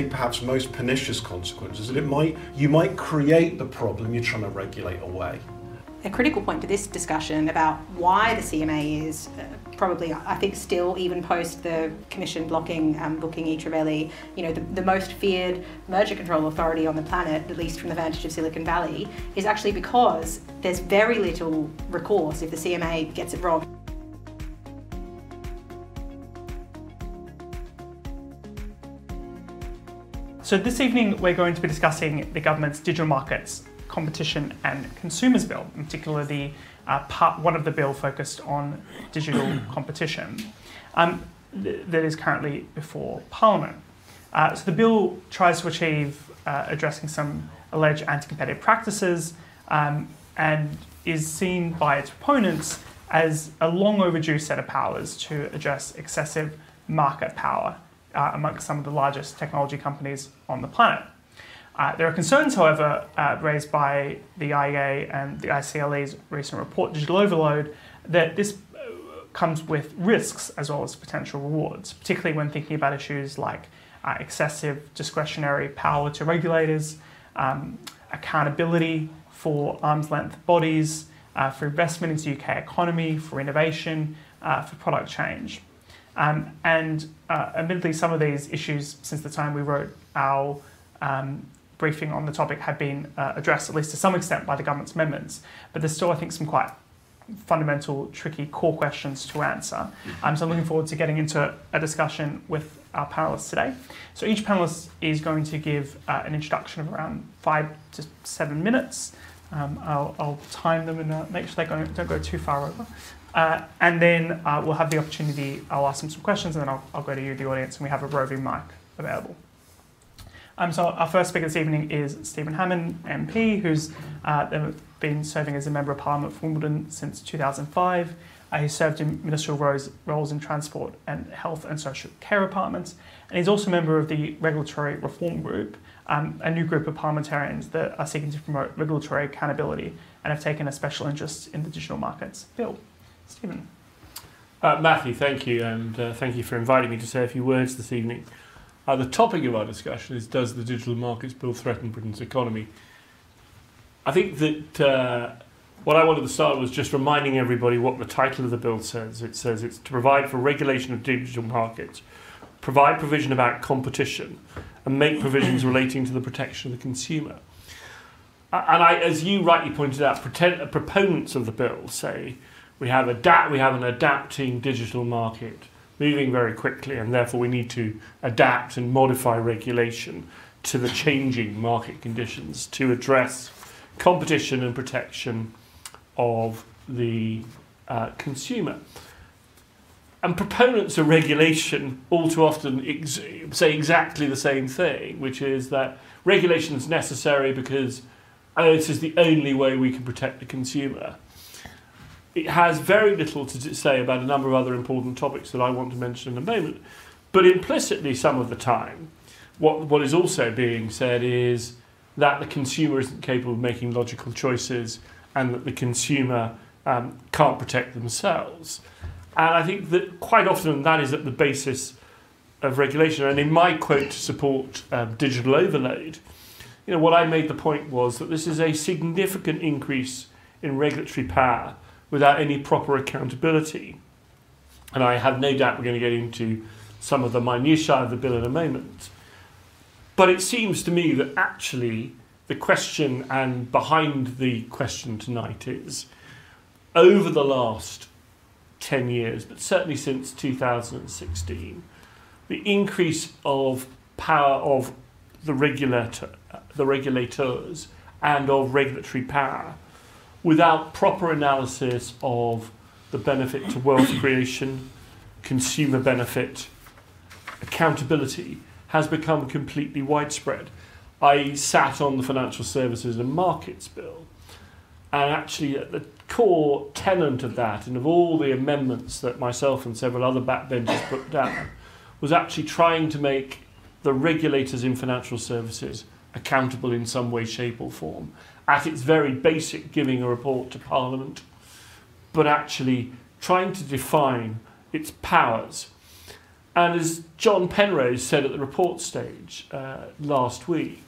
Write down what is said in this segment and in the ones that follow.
think perhaps most pernicious consequences that it might you might create the problem you're trying to regulate away. A critical point to this discussion about why the CMA is uh, probably, I think, still even post the Commission blocking um, booking e you know, the, the most feared merger control authority on the planet, at least from the vantage of Silicon Valley, is actually because there's very little recourse if the CMA gets it wrong. So this evening we're going to be discussing the government's digital markets, competition and consumers bill, in particular the uh, part one of the bill focused on digital competition um, th- that is currently before Parliament. Uh, so the bill tries to achieve uh, addressing some alleged anti-competitive practices um, and is seen by its proponents as a long overdue set of powers to address excessive market power uh, amongst some of the largest technology companies on the planet. Uh, there are concerns, however, uh, raised by the IEA and the ICLE's recent report, Digital Overload, that this uh, comes with risks as well as potential rewards, particularly when thinking about issues like uh, excessive discretionary power to regulators, um, accountability for arm's length bodies, uh, for investment into the UK economy, for innovation, uh, for product change. Um, and admittedly, some of these issues, since the time we wrote our um, briefing on the topic had been uh, addressed, at least to some extent, by the government's amendments. But there's still, I think, some quite fundamental, tricky core questions to answer. Mm-hmm. Um, so I'm looking forward to getting into a discussion with our panelists today. So each panelist is going to give uh, an introduction of around five to seven minutes. Um, I'll, I'll, time them and uh, make sure they don't go too far over. Uh, and then uh, we'll have the opportunity, I'll ask them some questions and then I'll, I'll go to you, the audience, and we have a roving mic available. Um, so our first speaker this evening is Stephen Hammond, MP, who's uh, been serving as a Member of Parliament for Wimbledon since 2005. Uh, he served in ministerial roles, roles in transport and health and social care departments, and he's also a member of the Regulatory Reform Group, um, a new group of parliamentarians that are seeking to promote regulatory accountability and have taken a special interest in the digital markets bill. Stephen. Uh, Matthew, thank you, and uh, thank you for inviting me to say a few words this evening. Uh, the topic of our discussion is Does the Digital Markets Bill threaten Britain's economy? I think that uh, what I wanted to start with was just reminding everybody what the title of the bill says. It says it's to provide for regulation of digital markets, provide provision about competition, and make provisions relating to the protection of the consumer. And I, as you rightly pointed out, pretend, proponents of the bill say we have, adapt, we have an adapting digital market moving very quickly, and therefore we need to adapt and modify regulation to the changing market conditions to address competition and protection of the uh, consumer. And proponents of regulation all too often ex- say exactly the same thing, which is that regulation is necessary because oh, this is the only way we can protect the consumer it has very little to say about a number of other important topics that I want to mention in a moment. But implicitly, some of the time, what, what is also being said is that the consumer isn't capable of making logical choices and that the consumer um, can't protect themselves. And I think that quite often that is at the basis of regulation. And in my quote to support um, digital overload, you know, what I made the point was that this is a significant increase in regulatory power without any proper accountability. And I have no doubt we're going to get into some of the minutiae of the bill in a moment. But it seems to me that actually the question and behind the question tonight is over the last 10 years, but certainly since 2016, the increase of power of the regulator, the regulators and of regulatory power without proper analysis of the benefit to wealth creation, consumer benefit, accountability has become completely widespread. I sat on the Financial Services and Markets Bill, and actually, at the core tenant of that, and of all the amendments that myself and several other backbenchers put down, was actually trying to make the regulators in financial services accountable in some way, shape, or form at its very basic giving a report to Parliament, but actually trying to define its powers. And as John Penrose said at the report stage uh, last week,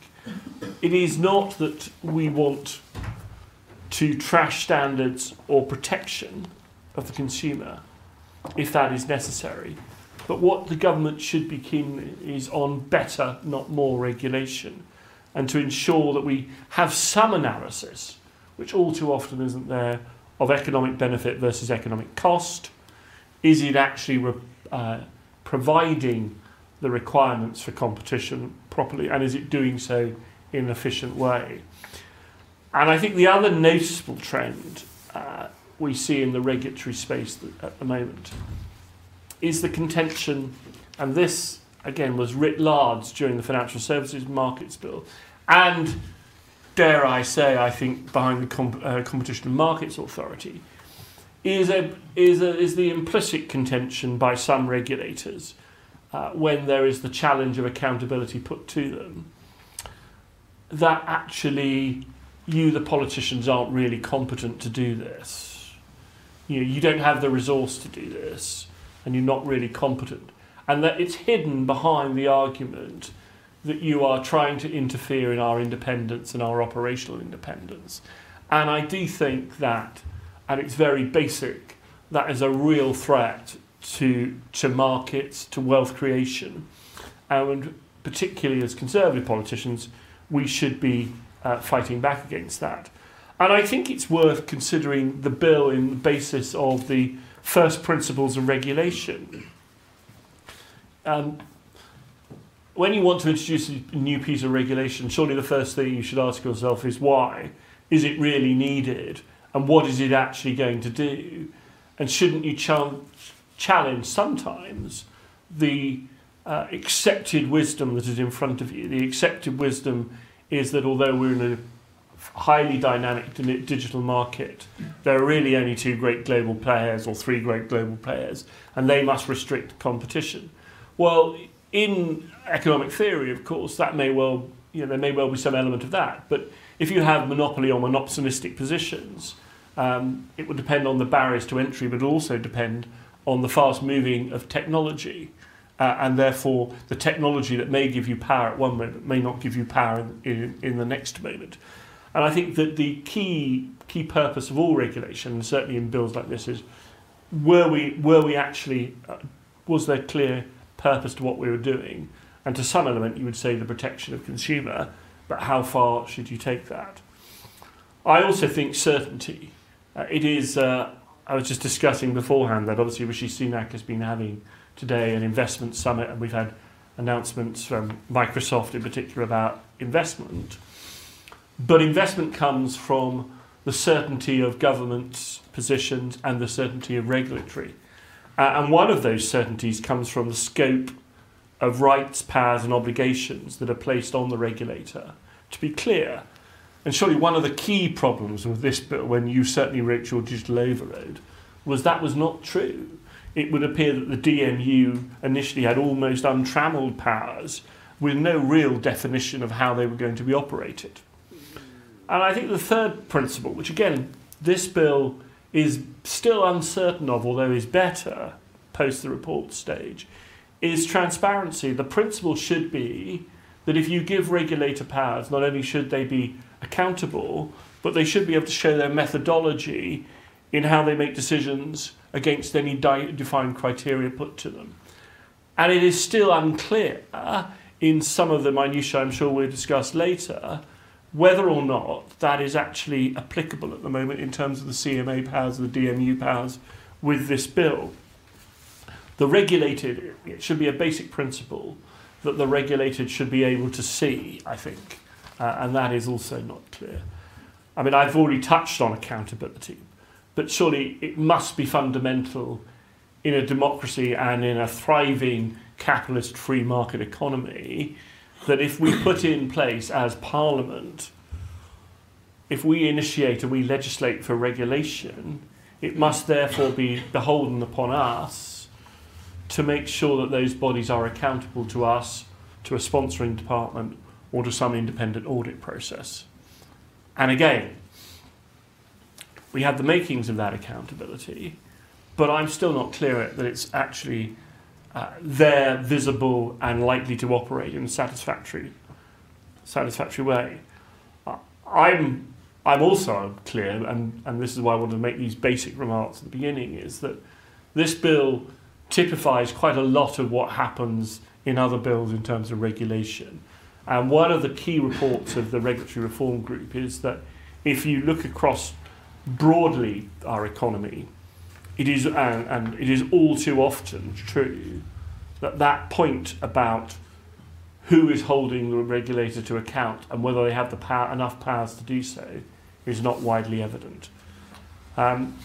it is not that we want to trash standards or protection of the consumer if that is necessary. But what the government should be keen is on better, not more regulation, and to ensure that we have some analysis, which all too often isn't there, of economic benefit versus economic cost. Is it actually re- uh, providing the requirements for competition properly, and is it doing so in an efficient way? And I think the other noticeable trend uh, we see in the regulatory space at the moment is the contention, and this again was writ large during the Financial Services Markets Bill, and dare I say, I think behind the Com- uh, Competition and Markets Authority, is a is a, is the implicit contention by some regulators uh, when there is the challenge of accountability put to them that actually you the politicians aren't really competent to do this. You know, you don't have the resource to do this and you're not really competent. And that it's hidden behind the argument that you are trying to interfere in our independence and our operational independence. And I do think that, at its very basic, that is a real threat to, to markets, to wealth creation. And particularly as conservative politicians, we should be uh, fighting back against that. And I think it's worth considering the bill in the basis of the first principles of regulation. Um, when you want to introduce a new piece of regulation, surely the first thing you should ask yourself is why? Is it really needed? And what is it actually going to do? And shouldn't you ch- challenge sometimes the uh, accepted wisdom that is in front of you? The accepted wisdom is that although we're in a highly dynamic digital market, there are really only two great global players or three great global players, and they must restrict competition. Well, in economic theory, of course, that may well, you know, there may well be some element of that. But if you have monopoly or monopsonistic positions, um, it would depend on the barriers to entry, but also depend on the fast moving of technology. Uh, and therefore, the technology that may give you power at one moment may not give you power in, in, in the next moment. And I think that the key key purpose of all regulation, certainly in bills like this, is were we were we actually uh, was there clear purpose to what we were doing, and to some element you would say the protection of consumer, but how far should you take that? I also think certainty. Uh, it is. Uh, I was just discussing beforehand that obviously Rishi Sunak has been having today an investment summit, and we've had announcements from Microsoft in particular about investment. But investment comes from the certainty of government's positions and the certainty of regulatory. Uh, and one of those certainties comes from the scope of rights, powers, and obligations that are placed on the regulator. To be clear, and surely one of the key problems with this bill, when you certainly wrote your digital overload, was that was not true. It would appear that the DMU initially had almost untrammeled powers with no real definition of how they were going to be operated. And I think the third principle, which again, this bill is still uncertain of, although is better post the report stage, is transparency. The principle should be that if you give regulator powers, not only should they be accountable, but they should be able to show their methodology in how they make decisions against any defined criteria put to them. And it is still unclear in some of the minutiae I'm sure we'll discuss later whether or not that is actually applicable at the moment in terms of the CMA powers, the DMU powers with this bill. The regulated, it should be a basic principle that the regulated should be able to see, I think, uh, and that is also not clear. I mean, I've already touched on accountability, but surely it must be fundamental in a democracy and in a thriving capitalist free market economy that if we put in place as Parliament, if we initiate and we legislate for regulation, it must therefore be beholden upon us to make sure that those bodies are accountable to us, to a sponsoring department, or to some independent audit process. And again, we have the makings of that accountability, but I'm still not clear that it's actually uh, they're visible and likely to operate in a satisfactory, satisfactory way. Uh, I'm, I'm also clear, and, and this is why I want to make these basic remarks at the beginning, is that this bill typifies quite a lot of what happens in other bills in terms of regulation. And one of the key reports of the Regulatory Reform Group is that if you look across broadly our economy, it is and, and it is all too often true that that point about who is holding the regulator to account and whether they have the power, enough powers to do so is not widely evident. Um,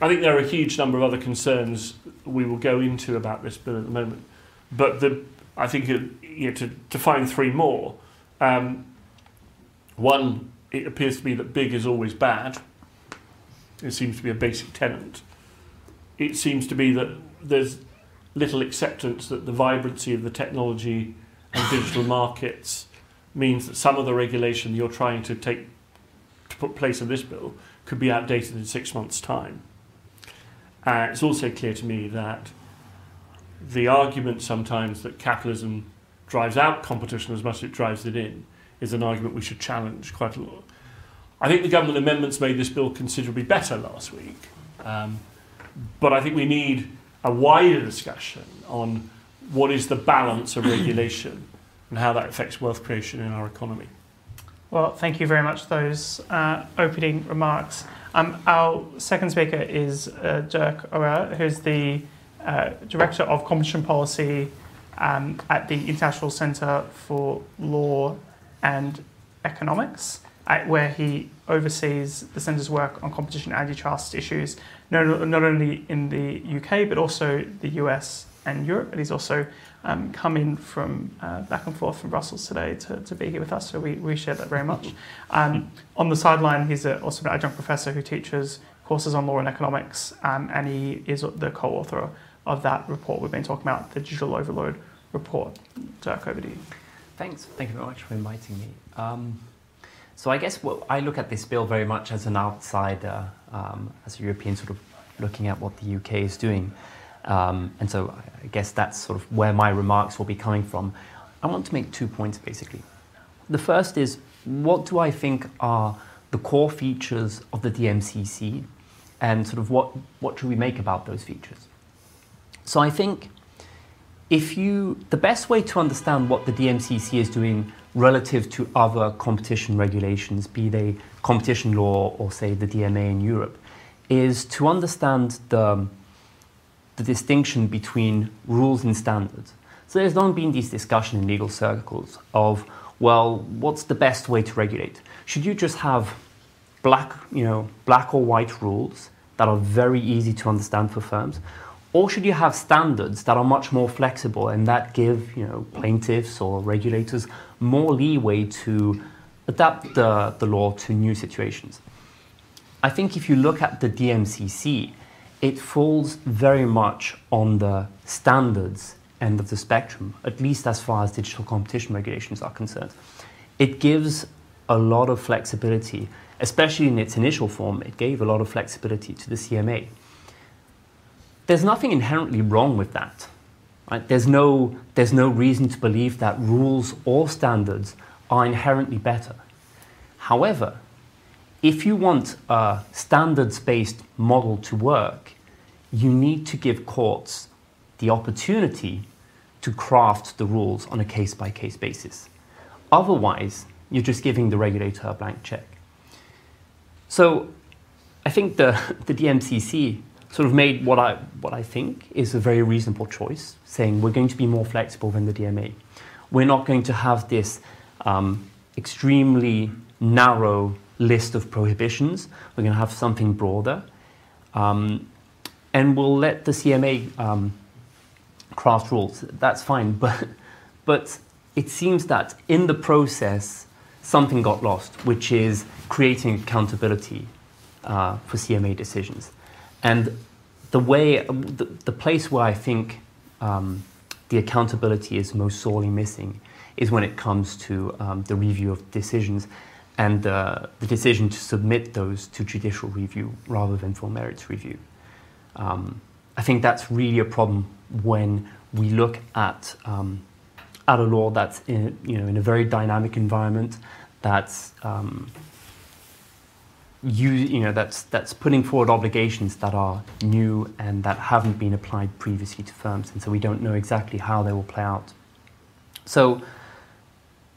I think there are a huge number of other concerns we will go into about this bill at the moment, but the, I think it, you know, to, to find three more. Um, one, it appears to me that big is always bad. It seems to be a basic tenet. It seems to be that there's little acceptance that the vibrancy of the technology and digital markets means that some of the regulation you're trying to take to put place in this bill could be outdated in six months' time. Uh, it's also clear to me that the argument sometimes that capitalism drives out competition as much as it drives it in is an argument we should challenge quite a lot. I think the government amendments made this bill considerably better last week, um, but I think we need a wider discussion on what is the balance of regulation and how that affects wealth creation in our economy. Well, thank you very much for those uh, opening remarks. Um, our second speaker is uh, Dirk Auer, who's the uh, Director of Competition Policy um, at the International Centre for Law and Economics, where he oversees the centre's work on competition antitrust issues, not, not only in the UK but also the US and Europe. And he's also um, come in from uh, back and forth from Brussels today to, to be here with us, so we, we share that very much. Um, on the sideline, he's a, also an adjunct professor who teaches courses on law and economics, um, and he is the co author of that report we've been talking about, the Digital Overload report. Dirk, over to you. Thanks. Thank you very much for inviting me. So I guess I look at this bill very much as an outsider, um, as a European, sort of looking at what the UK is doing. Um, and so I guess that's sort of where my remarks will be coming from. I want to make two points basically. The first is what do I think are the core features of the DMCC and sort of what, what should we make about those features? So I think if you, the best way to understand what the DMCC is doing relative to other competition regulations, be they competition law or say the DMA in Europe, is to understand the, the distinction between rules and standards. So there's long been this discussion in legal circles of, well, what's the best way to regulate? Should you just have black, you know, black or white rules that are very easy to understand for firms? Or should you have standards that are much more flexible and that give you know, plaintiffs or regulators more leeway to adapt the, the law to new situations? I think if you look at the DMCC, it falls very much on the standards end of the spectrum, at least as far as digital competition regulations are concerned. It gives a lot of flexibility, especially in its initial form, it gave a lot of flexibility to the CMA there's nothing inherently wrong with that. Right? There's, no, there's no reason to believe that rules or standards are inherently better. However, if you want a standards based model to work, you need to give courts the opportunity to craft the rules on a case by case basis. Otherwise, you're just giving the regulator a blank check. So I think the, the DMCC sort of made what I, what I think is a very reasonable choice, saying we're going to be more flexible than the DMA. We're not going to have this um, extremely narrow list of prohibitions. We're going to have something broader. Um, and we'll let the CMA um, craft rules. That's fine. But, but it seems that in the process, something got lost, which is creating accountability uh, for CMA decisions. And the way, the, the place where I think um, the accountability is most sorely missing is when it comes to um, the review of decisions and uh, the decision to submit those to judicial review rather than for merits review. Um, I think that's really a problem when we look at um, at a law that's in you know in a very dynamic environment that's um, you, you know that's that's putting forward obligations that are new and that haven't been applied previously to firms, and so we don't know exactly how they will play out. So,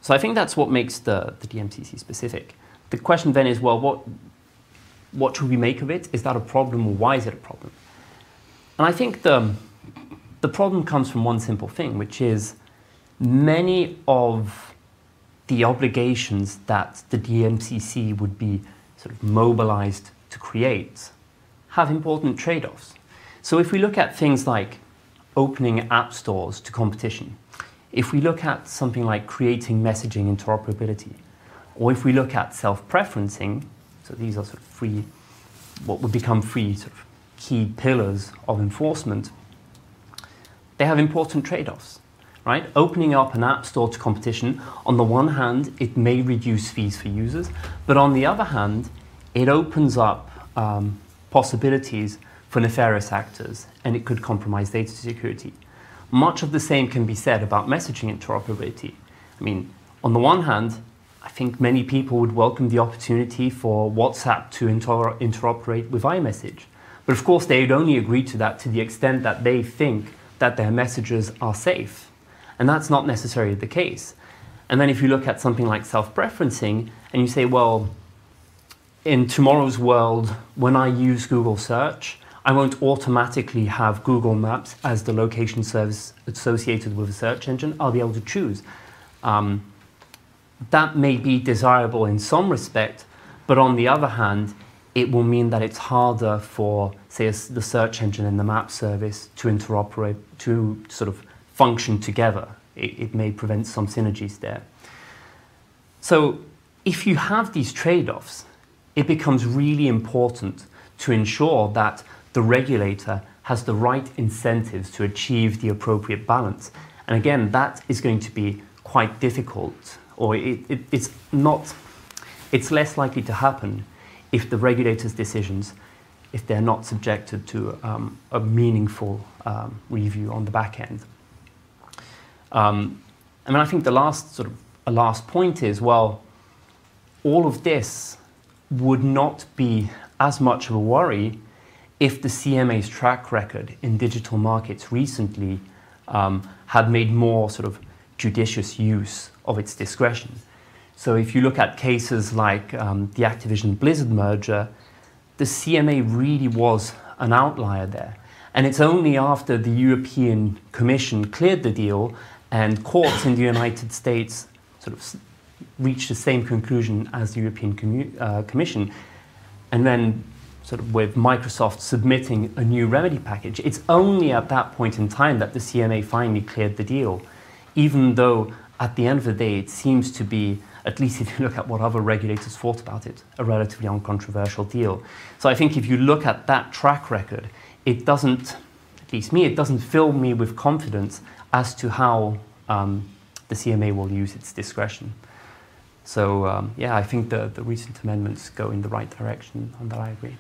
so I think that's what makes the, the DMCC specific. The question then is, well, what what should we make of it? Is that a problem, or why is it a problem? And I think the the problem comes from one simple thing, which is many of the obligations that the DMCC would be sort of mobilized to create have important trade offs. So if we look at things like opening app stores to competition, if we look at something like creating messaging interoperability, or if we look at self preferencing, so these are sort of free, what would become free sort of key pillars of enforcement, they have important trade offs right? Opening up an app store to competition, on the one hand, it may reduce fees for users, but on the other hand, it opens up um, possibilities for nefarious actors and it could compromise data security. Much of the same can be said about messaging interoperability. I mean, on the one hand, I think many people would welcome the opportunity for WhatsApp to inter- interoperate with iMessage. But of course, they would only agree to that to the extent that they think that their messages are safe and that's not necessarily the case. And then if you look at something like self preferencing and you say, well, in tomorrow's world, when I use Google search, I won't automatically have Google Maps as the location service associated with a search engine. I'll be able to choose. Um, that may be desirable in some respect, but on the other hand, it will mean that it's harder for, say, the search engine and the map service to interoperate, to sort of function together. It, it may prevent some synergies there. So if you have these trade-offs, it becomes really important to ensure that the regulator has the right incentives to achieve the appropriate balance. And again, that is going to be quite difficult, or it, it, it's not, it's less likely to happen if the regulator's decisions, if they're not subjected to um, a meaningful um, review on the back end. Um, I mean, I think the last sort of a last point is well, all of this would not be as much of a worry if the CMA's track record in digital markets recently um, had made more sort of judicious use of its discretion. So if you look at cases like um, the Activision Blizzard merger, the CMA really was an outlier there. And it's only after the European Commission cleared the deal and courts in the United States sort of reached the same conclusion as the European Commu- uh, Commission. And then, sort of with Microsoft submitting a new remedy package, it's only at that point in time that the CMA finally cleared the deal, even though at the end of the day it seems to be, at least if you look at what other regulators thought about it, a relatively uncontroversial deal. So I think if you look at that track record, it doesn't, at least me, it doesn't fill me with confidence as to how um, the CMA will use its discretion. So um, yeah, I think the, the recent amendments go in the right direction, and that I agree.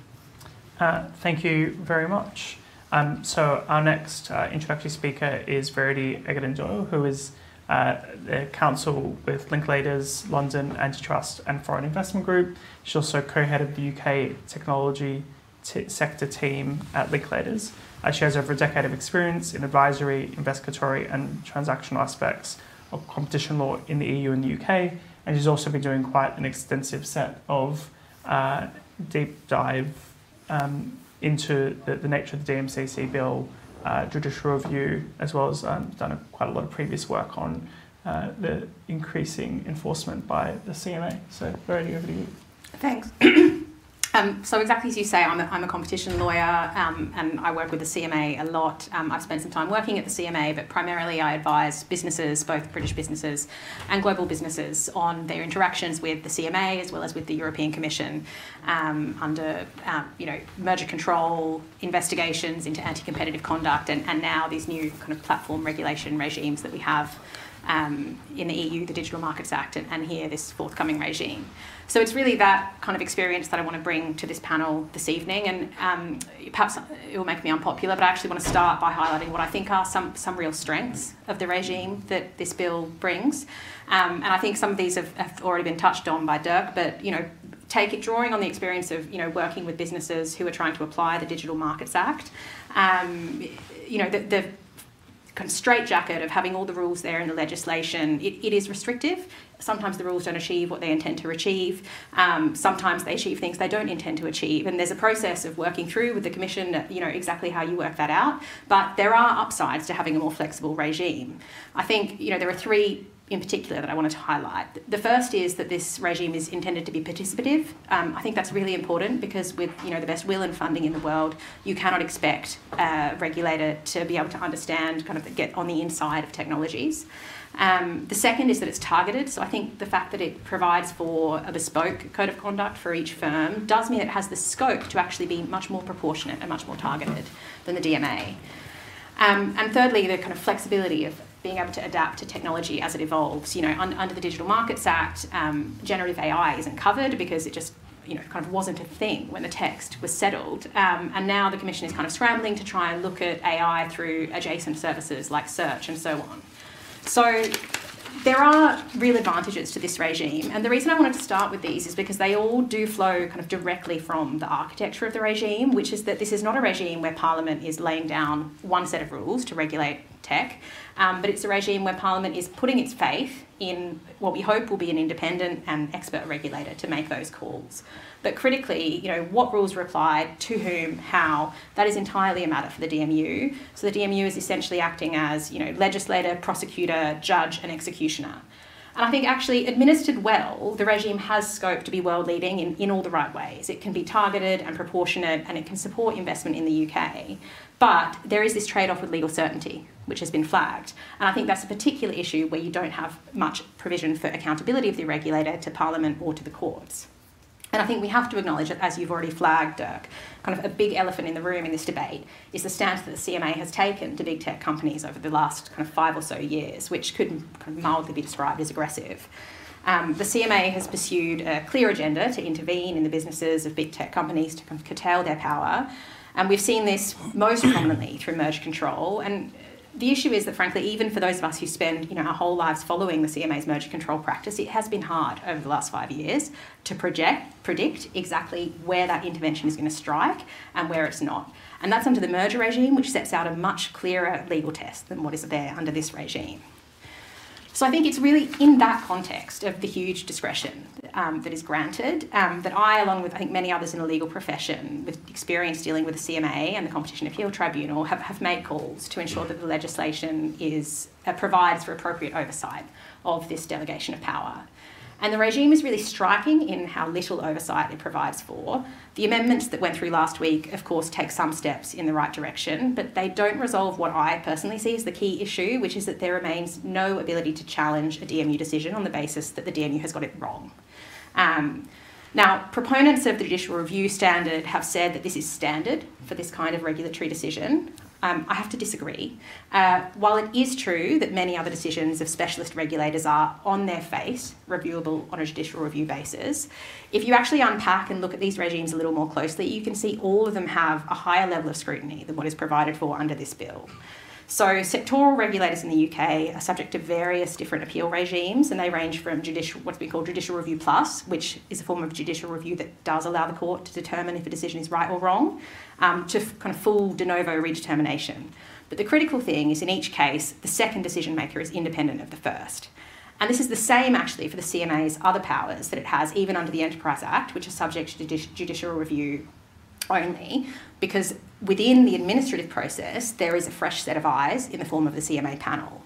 Uh, thank you very much. Um, so our next uh, introductory speaker is Verity Egerton-Doyle, who is uh, the counsel with Linklaters, London Antitrust and Foreign Investment Group. She's also co-head of the UK technology sector team at Linklaters. She has over a decade of experience in advisory, investigatory, and transactional aspects of competition law in the EU and the UK, and she's also been doing quite an extensive set of uh, deep dive um, into the, the, nature of the DMCC bill, uh, judicial review, as well as um, done a, quite a lot of previous work on uh, the increasing enforcement by the CMA. So, Verity, over to you. Thanks. Um, so exactly as you say, I'm a, I'm a competition lawyer um, and I work with the CMA a lot. Um, I've spent some time working at the CMA, but primarily I advise businesses, both British businesses and global businesses, on their interactions with the CMA as well as with the European Commission um, under, um, you know, merger control investigations into anti-competitive conduct, and, and now these new kind of platform regulation regimes that we have um, in the EU, the Digital Markets Act, and, and here this forthcoming regime. So it's really that kind of experience that I want to bring to this panel this evening, and um, perhaps it will make me unpopular, but I actually want to start by highlighting what I think are some, some real strengths of the regime that this bill brings. Um, and I think some of these have, have already been touched on by Dirk, but you know, take it drawing on the experience of you know working with businesses who are trying to apply the Digital Markets Act. Um, you know, the, the kind of straitjacket of having all the rules there in the legislation, it, it is restrictive. Sometimes the rules don't achieve what they intend to achieve. Um, sometimes they achieve things they don't intend to achieve. And there's a process of working through with the Commission, you know, exactly how you work that out. But there are upsides to having a more flexible regime. I think, you know, there are three in particular that I wanted to highlight. The first is that this regime is intended to be participative. Um, I think that's really important because with you know the best will and funding in the world, you cannot expect a regulator to be able to understand, kind of get on the inside of technologies. Um, the second is that it's targeted. So I think the fact that it provides for a bespoke code of conduct for each firm does mean it has the scope to actually be much more proportionate and much more targeted than the DMA. Um, and thirdly, the kind of flexibility of being able to adapt to technology as it evolves. You know, un- under the Digital Markets Act, um, generative AI isn't covered because it just you know, kind of wasn't a thing when the text was settled. Um, and now the Commission is kind of scrambling to try and look at AI through adjacent services like search and so on. So there are real advantages to this regime, and the reason I wanted to start with these is because they all do flow kind of directly from the architecture of the regime, which is that this is not a regime where Parliament is laying down one set of rules to regulate tech, um, but it's a regime where Parliament is putting its faith in what we hope will be an independent and expert regulator to make those calls. But critically, you know, what rules are applied, to whom, how, that is entirely a matter for the DMU. So the DMU is essentially acting as, you know, legislator, prosecutor, judge, and executioner. And I think actually administered well, the regime has scope to be world leading in, in all the right ways. It can be targeted and proportionate and it can support investment in the UK. But there is this trade off with legal certainty, which has been flagged. And I think that's a particular issue where you don't have much provision for accountability of the regulator to Parliament or to the courts. And I think we have to acknowledge that, as you've already flagged, Dirk, kind of a big elephant in the room in this debate is the stance that the CMA has taken to big tech companies over the last kind of five or so years, which could kind of mildly be described as aggressive. Um, the CMA has pursued a clear agenda to intervene in the businesses of big tech companies to kind of curtail their power. And we've seen this most prominently through merge control. And the issue is that, frankly, even for those of us who spend you know, our whole lives following the CMA's merger control practice, it has been hard over the last five years to project, predict exactly where that intervention is going to strike and where it's not. And that's under the merger regime, which sets out a much clearer legal test than what is there under this regime. So I think it's really in that context of the huge discretion um, that is granted um, that I, along with I think many others in the legal profession with experience dealing with the CMA and the Competition Appeal Tribunal, have, have made calls to ensure that the legislation is uh, provides for appropriate oversight of this delegation of power. And the regime is really striking in how little oversight it provides for. The amendments that went through last week, of course, take some steps in the right direction, but they don't resolve what I personally see as the key issue, which is that there remains no ability to challenge a DMU decision on the basis that the DMU has got it wrong. Um, now, proponents of the judicial review standard have said that this is standard for this kind of regulatory decision. Um, I have to disagree. Uh, while it is true that many other decisions of specialist regulators are on their face reviewable on a judicial review basis, if you actually unpack and look at these regimes a little more closely, you can see all of them have a higher level of scrutiny than what is provided for under this bill. So, sectoral regulators in the UK are subject to various different appeal regimes, and they range from judicial, what's been called Judicial Review Plus, which is a form of judicial review that does allow the court to determine if a decision is right or wrong, um, to kind of full de novo redetermination. But the critical thing is in each case, the second decision maker is independent of the first. And this is the same actually for the CMA's other powers that it has, even under the Enterprise Act, which are subject to judicial review only, because within the administrative process, there is a fresh set of eyes in the form of the CMA panel.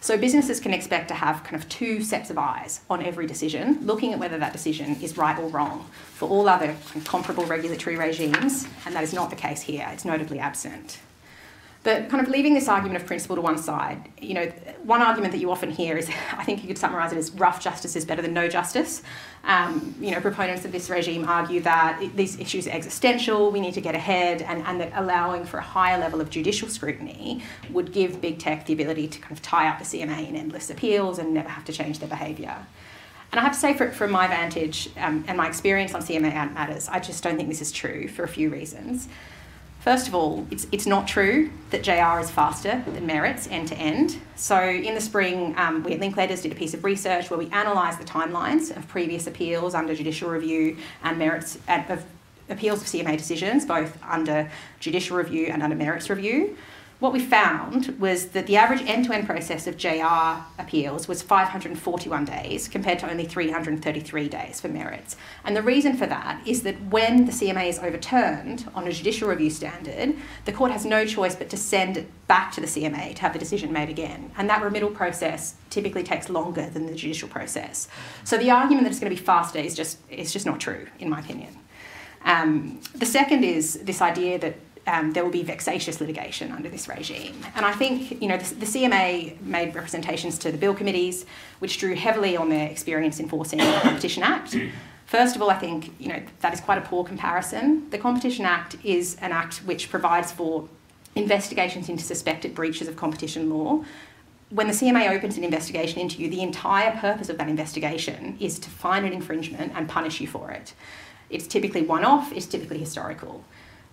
So businesses can expect to have kind of two sets of eyes on every decision, looking at whether that decision is right or wrong for all other comparable regulatory regimes, and that is not the case here. It's notably absent. But kind of leaving this argument of principle to one side, you know, one argument that you often hear is, I think you could summarise it as rough justice is better than no justice. Um, you know, proponents of this regime argue that these issues are existential, we need to get ahead, and, and that allowing for a higher level of judicial scrutiny would give big tech the ability to kind of tie up the CMA in endless appeals and never have to change their behaviour. And I have to say, for, from my vantage um, and my experience on CMA matters, I just don't think this is true for a few reasons. First of all, it's, it's not true that JR is faster than Merits end to end. So in the spring, um, we at Linklaters did a piece of research where we analysed the timelines of previous appeals under judicial review and merits of appeals of CMA decisions, both under judicial review and under merits review what we found was that the average end to end process of JR appeals was 541 days compared to only 333 days for merits. And the reason for that is that when the CMA is overturned on a judicial review standard, the court has no choice but to send it back to the CMA to have the decision made again. And that remittal process typically takes longer than the judicial process. So the argument that it's going to be faster is just, is just not true, in my opinion. Um, the second is this idea that um, there will be vexatious litigation under this regime. And I think you know the, the, CMA made representations to the bill committees, which drew heavily on their experience enforcing the Competition Act. First of all, I think you know that is quite a poor comparison. The Competition Act is an act which provides for investigations into suspected breaches of competition law. When the CMA opens an investigation into you, the entire purpose of that investigation is to find an infringement and punish you for it. It's typically one off, it's typically historical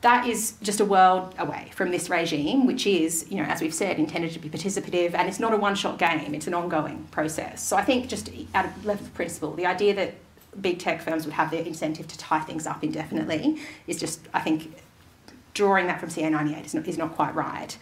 that is just a world away from this regime, which is, you know, as we've said, intended to be participative, and it's not a one-shot game; it's an ongoing process. So I think, just at a level of principle, the idea that big tech firms would have the incentive to tie things up indefinitely is just, I think, drawing that from CA98 is not, is not quite right.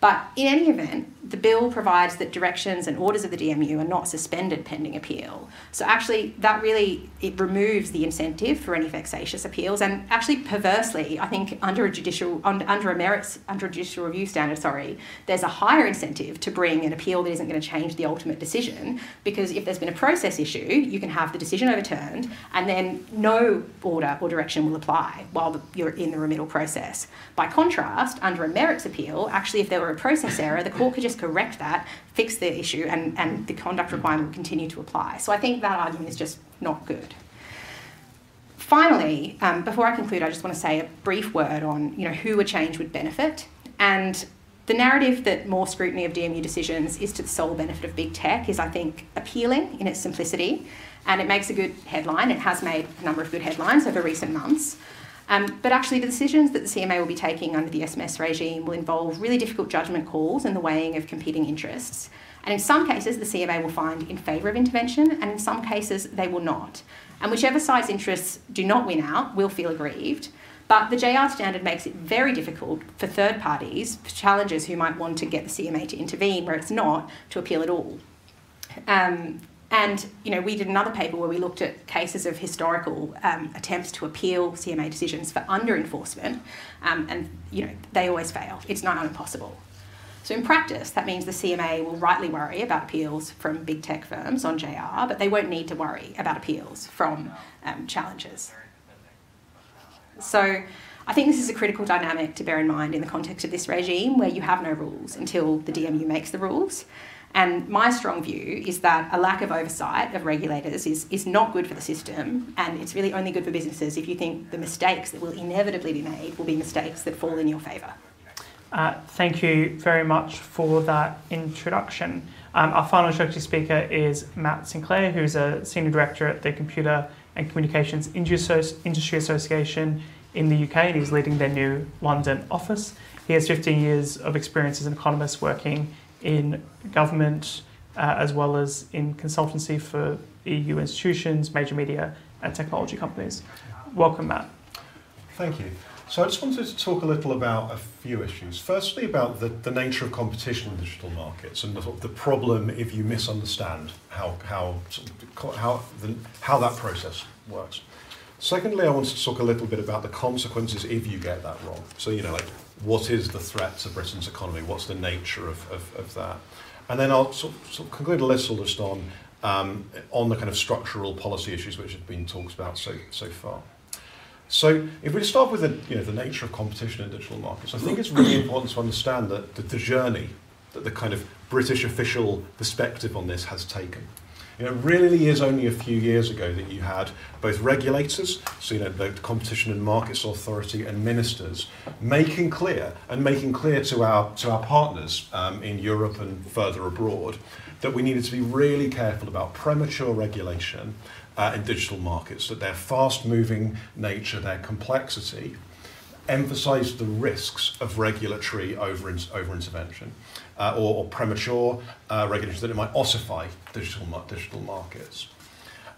But in any event, the bill provides that directions and orders of the DMU are not suspended pending appeal. So actually, that really it removes the incentive for any vexatious appeals, and actually perversely, I think under a judicial under a merits under a judicial review standard, sorry, there's a higher incentive to bring an appeal that isn't going to change the ultimate decision because if there's been a process issue, you can have the decision overturned, and then no order or direction will apply while you're in the remittal process. By contrast, under a merits appeal, actually, if there were a process error, the court could just correct that, fix the issue, and, and the conduct requirement will continue to apply. So I think that argument is just not good. Finally, um, before I conclude, I just want to say a brief word on you know, who a change would benefit. And the narrative that more scrutiny of DMU decisions is to the sole benefit of big tech is, I think, appealing in its simplicity. And it makes a good headline. It has made a number of good headlines over recent months. Um, but actually, the decisions that the CMA will be taking under the SMS regime will involve really difficult judgment calls and the weighing of competing interests. And in some cases, the CMA will find in favour of intervention, and in some cases, they will not. And whichever side's interests do not win out will feel aggrieved. But the JR standard makes it very difficult for third parties, for challengers who might want to get the CMA to intervene where it's not, to appeal at all. Um, and you know, we did another paper where we looked at cases of historical um, attempts to appeal CMA decisions for under enforcement, um, and you know, they always fail. It's not impossible. So in practice, that means the CMA will rightly worry about appeals from big tech firms on JR, but they won't need to worry about appeals from um, challengers. So I think this is a critical dynamic to bear in mind in the context of this regime, where you have no rules until the DMU makes the rules. And my strong view is that a lack of oversight of regulators is, is not good for the system, and it's really only good for businesses if you think the mistakes that will inevitably be made will be mistakes that fall in your favour. Uh, thank you very much for that introduction. Um, our final introductory speaker is Matt Sinclair, who's a Senior Director at the Computer and Communications Industry Association in the UK, and he's leading their new London office. He has 15 years of experience as an economist working in government uh, as well as in consultancy for EU institutions, major media, and technology companies. Welcome, Matt. Thank you. So I just wanted to talk a little about a few issues. Firstly, about the, the nature of competition in digital markets and the, the problem if you misunderstand how, how, how, the, how that process works. Secondly, I wanted to talk a little bit about the consequences if you get that wrong. So, you know, like what is the threat to Britain's economy? What's the nature of, of, of that? And then I'll sort of, sort of conclude a little just on, um, on the kind of structural policy issues which have been talked about so, so far. So if we start with the, you know, the nature of competition in digital markets, I think it's really important to understand that the, the journey that the kind of British official perspective on this has taken. It really is only a few years ago that you had both regulators, so you know, the Competition and Markets Authority and ministers, making clear and making clear to our to our partners um, in Europe and further abroad that we needed to be really careful about premature regulation uh, in digital markets, that their fast-moving nature, their complexity, emphasized the risks of regulatory over, over intervention uh, or, or, premature uh, regulation that it might ossify digital, digital markets.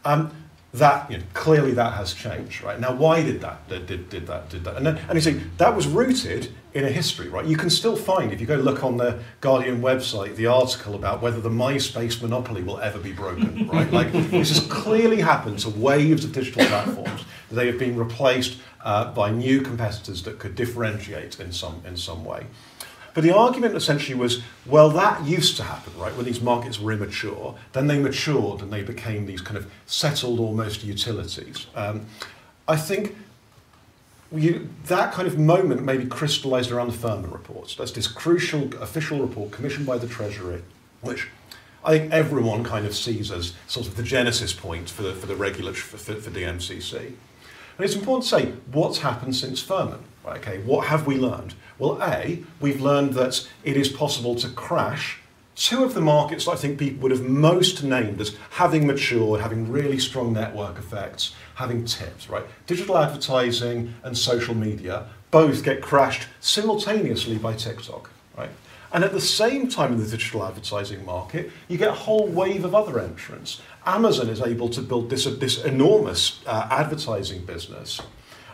Um, that you know, clearly that has changed, right? Now, why did that? Did, did that? Did that? And then, and you see, that was rooted in a history, right? You can still find, if you go look on the Guardian website, the article about whether the MySpace monopoly will ever be broken, right? Like this has clearly happened to waves of digital platforms. They have been replaced uh, by new competitors that could differentiate in some in some way. But the argument essentially was, well, that used to happen, right, when these markets were immature. Then they matured and they became these kind of settled almost utilities. Um, I think you, that kind of moment maybe crystallized around the Furman reports. That's this crucial official report commissioned by the Treasury, which I think everyone kind of sees as sort of the genesis point for the, for the regulatory, for, for, for DMCC. And it's important to say what's happened since Furman. Right, okay, what have we learned? Well, A, we've learned that it is possible to crash two of the markets I think people would have most named as having matured, having really strong network effects, having tips, right? Digital advertising and social media both get crashed simultaneously by TikTok, right? And at the same time in the digital advertising market, you get a whole wave of other entrants. Amazon is able to build this, this enormous uh, advertising business.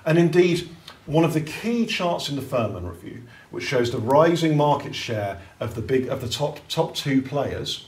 And indeed, one of the key charts in the Furman review, which shows the rising market share of the big of the top top two players,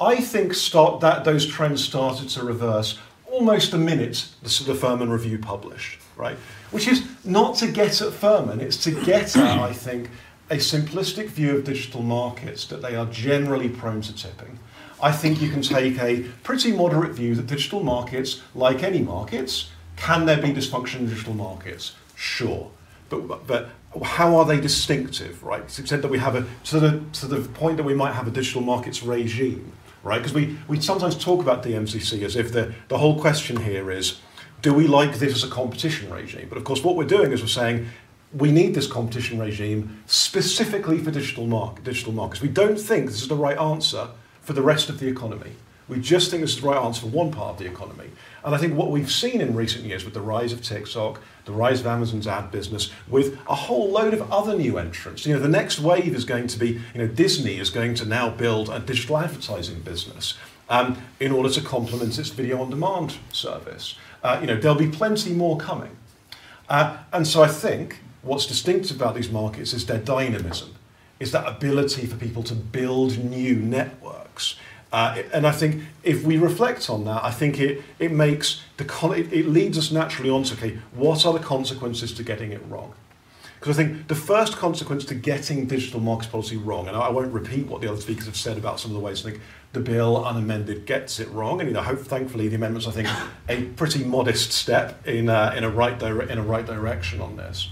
I think start that those trends started to reverse almost the minute the, the Furman review published, right? Which is not to get at Furman, it's to get at, I think, a simplistic view of digital markets that they are generally prone to tipping. I think you can take a pretty moderate view that digital markets, like any markets, can there be dysfunction in digital markets? Sure. But, but how are they distinctive, right? To the extent that we have a, to the, to the point that we might have a digital markets regime, right? Because we, we sometimes talk about DMCC as if the, the whole question here is, do we like this as a competition regime? But of course, what we're doing is we're saying we need this competition regime specifically for digital, mark, digital markets. We don't think this is the right answer for the rest of the economy. We just think this is the right answer for one part of the economy. And I think what we've seen in recent years with the rise of TikTok, the rise of Amazon's ad business, with a whole load of other new entrants. You know, the next wave is going to be, you know, Disney is going to now build a digital advertising business um, in order to complement its video on demand service. Uh, you know, there'll be plenty more coming. Uh, and so I think what's distinctive about these markets is their dynamism, is that ability for people to build new networks. Uh, and I think if we reflect on that, I think it, it makes the con- it, it leads us naturally on to okay, what are the consequences to getting it wrong? Because I think the first consequence to getting digital markets policy wrong, and I won't repeat what the other speakers have said about some of the ways I think the bill unamended gets it wrong, and you know, hope thankfully the amendments I think a pretty modest step in uh, in a right dire- in a right direction on this.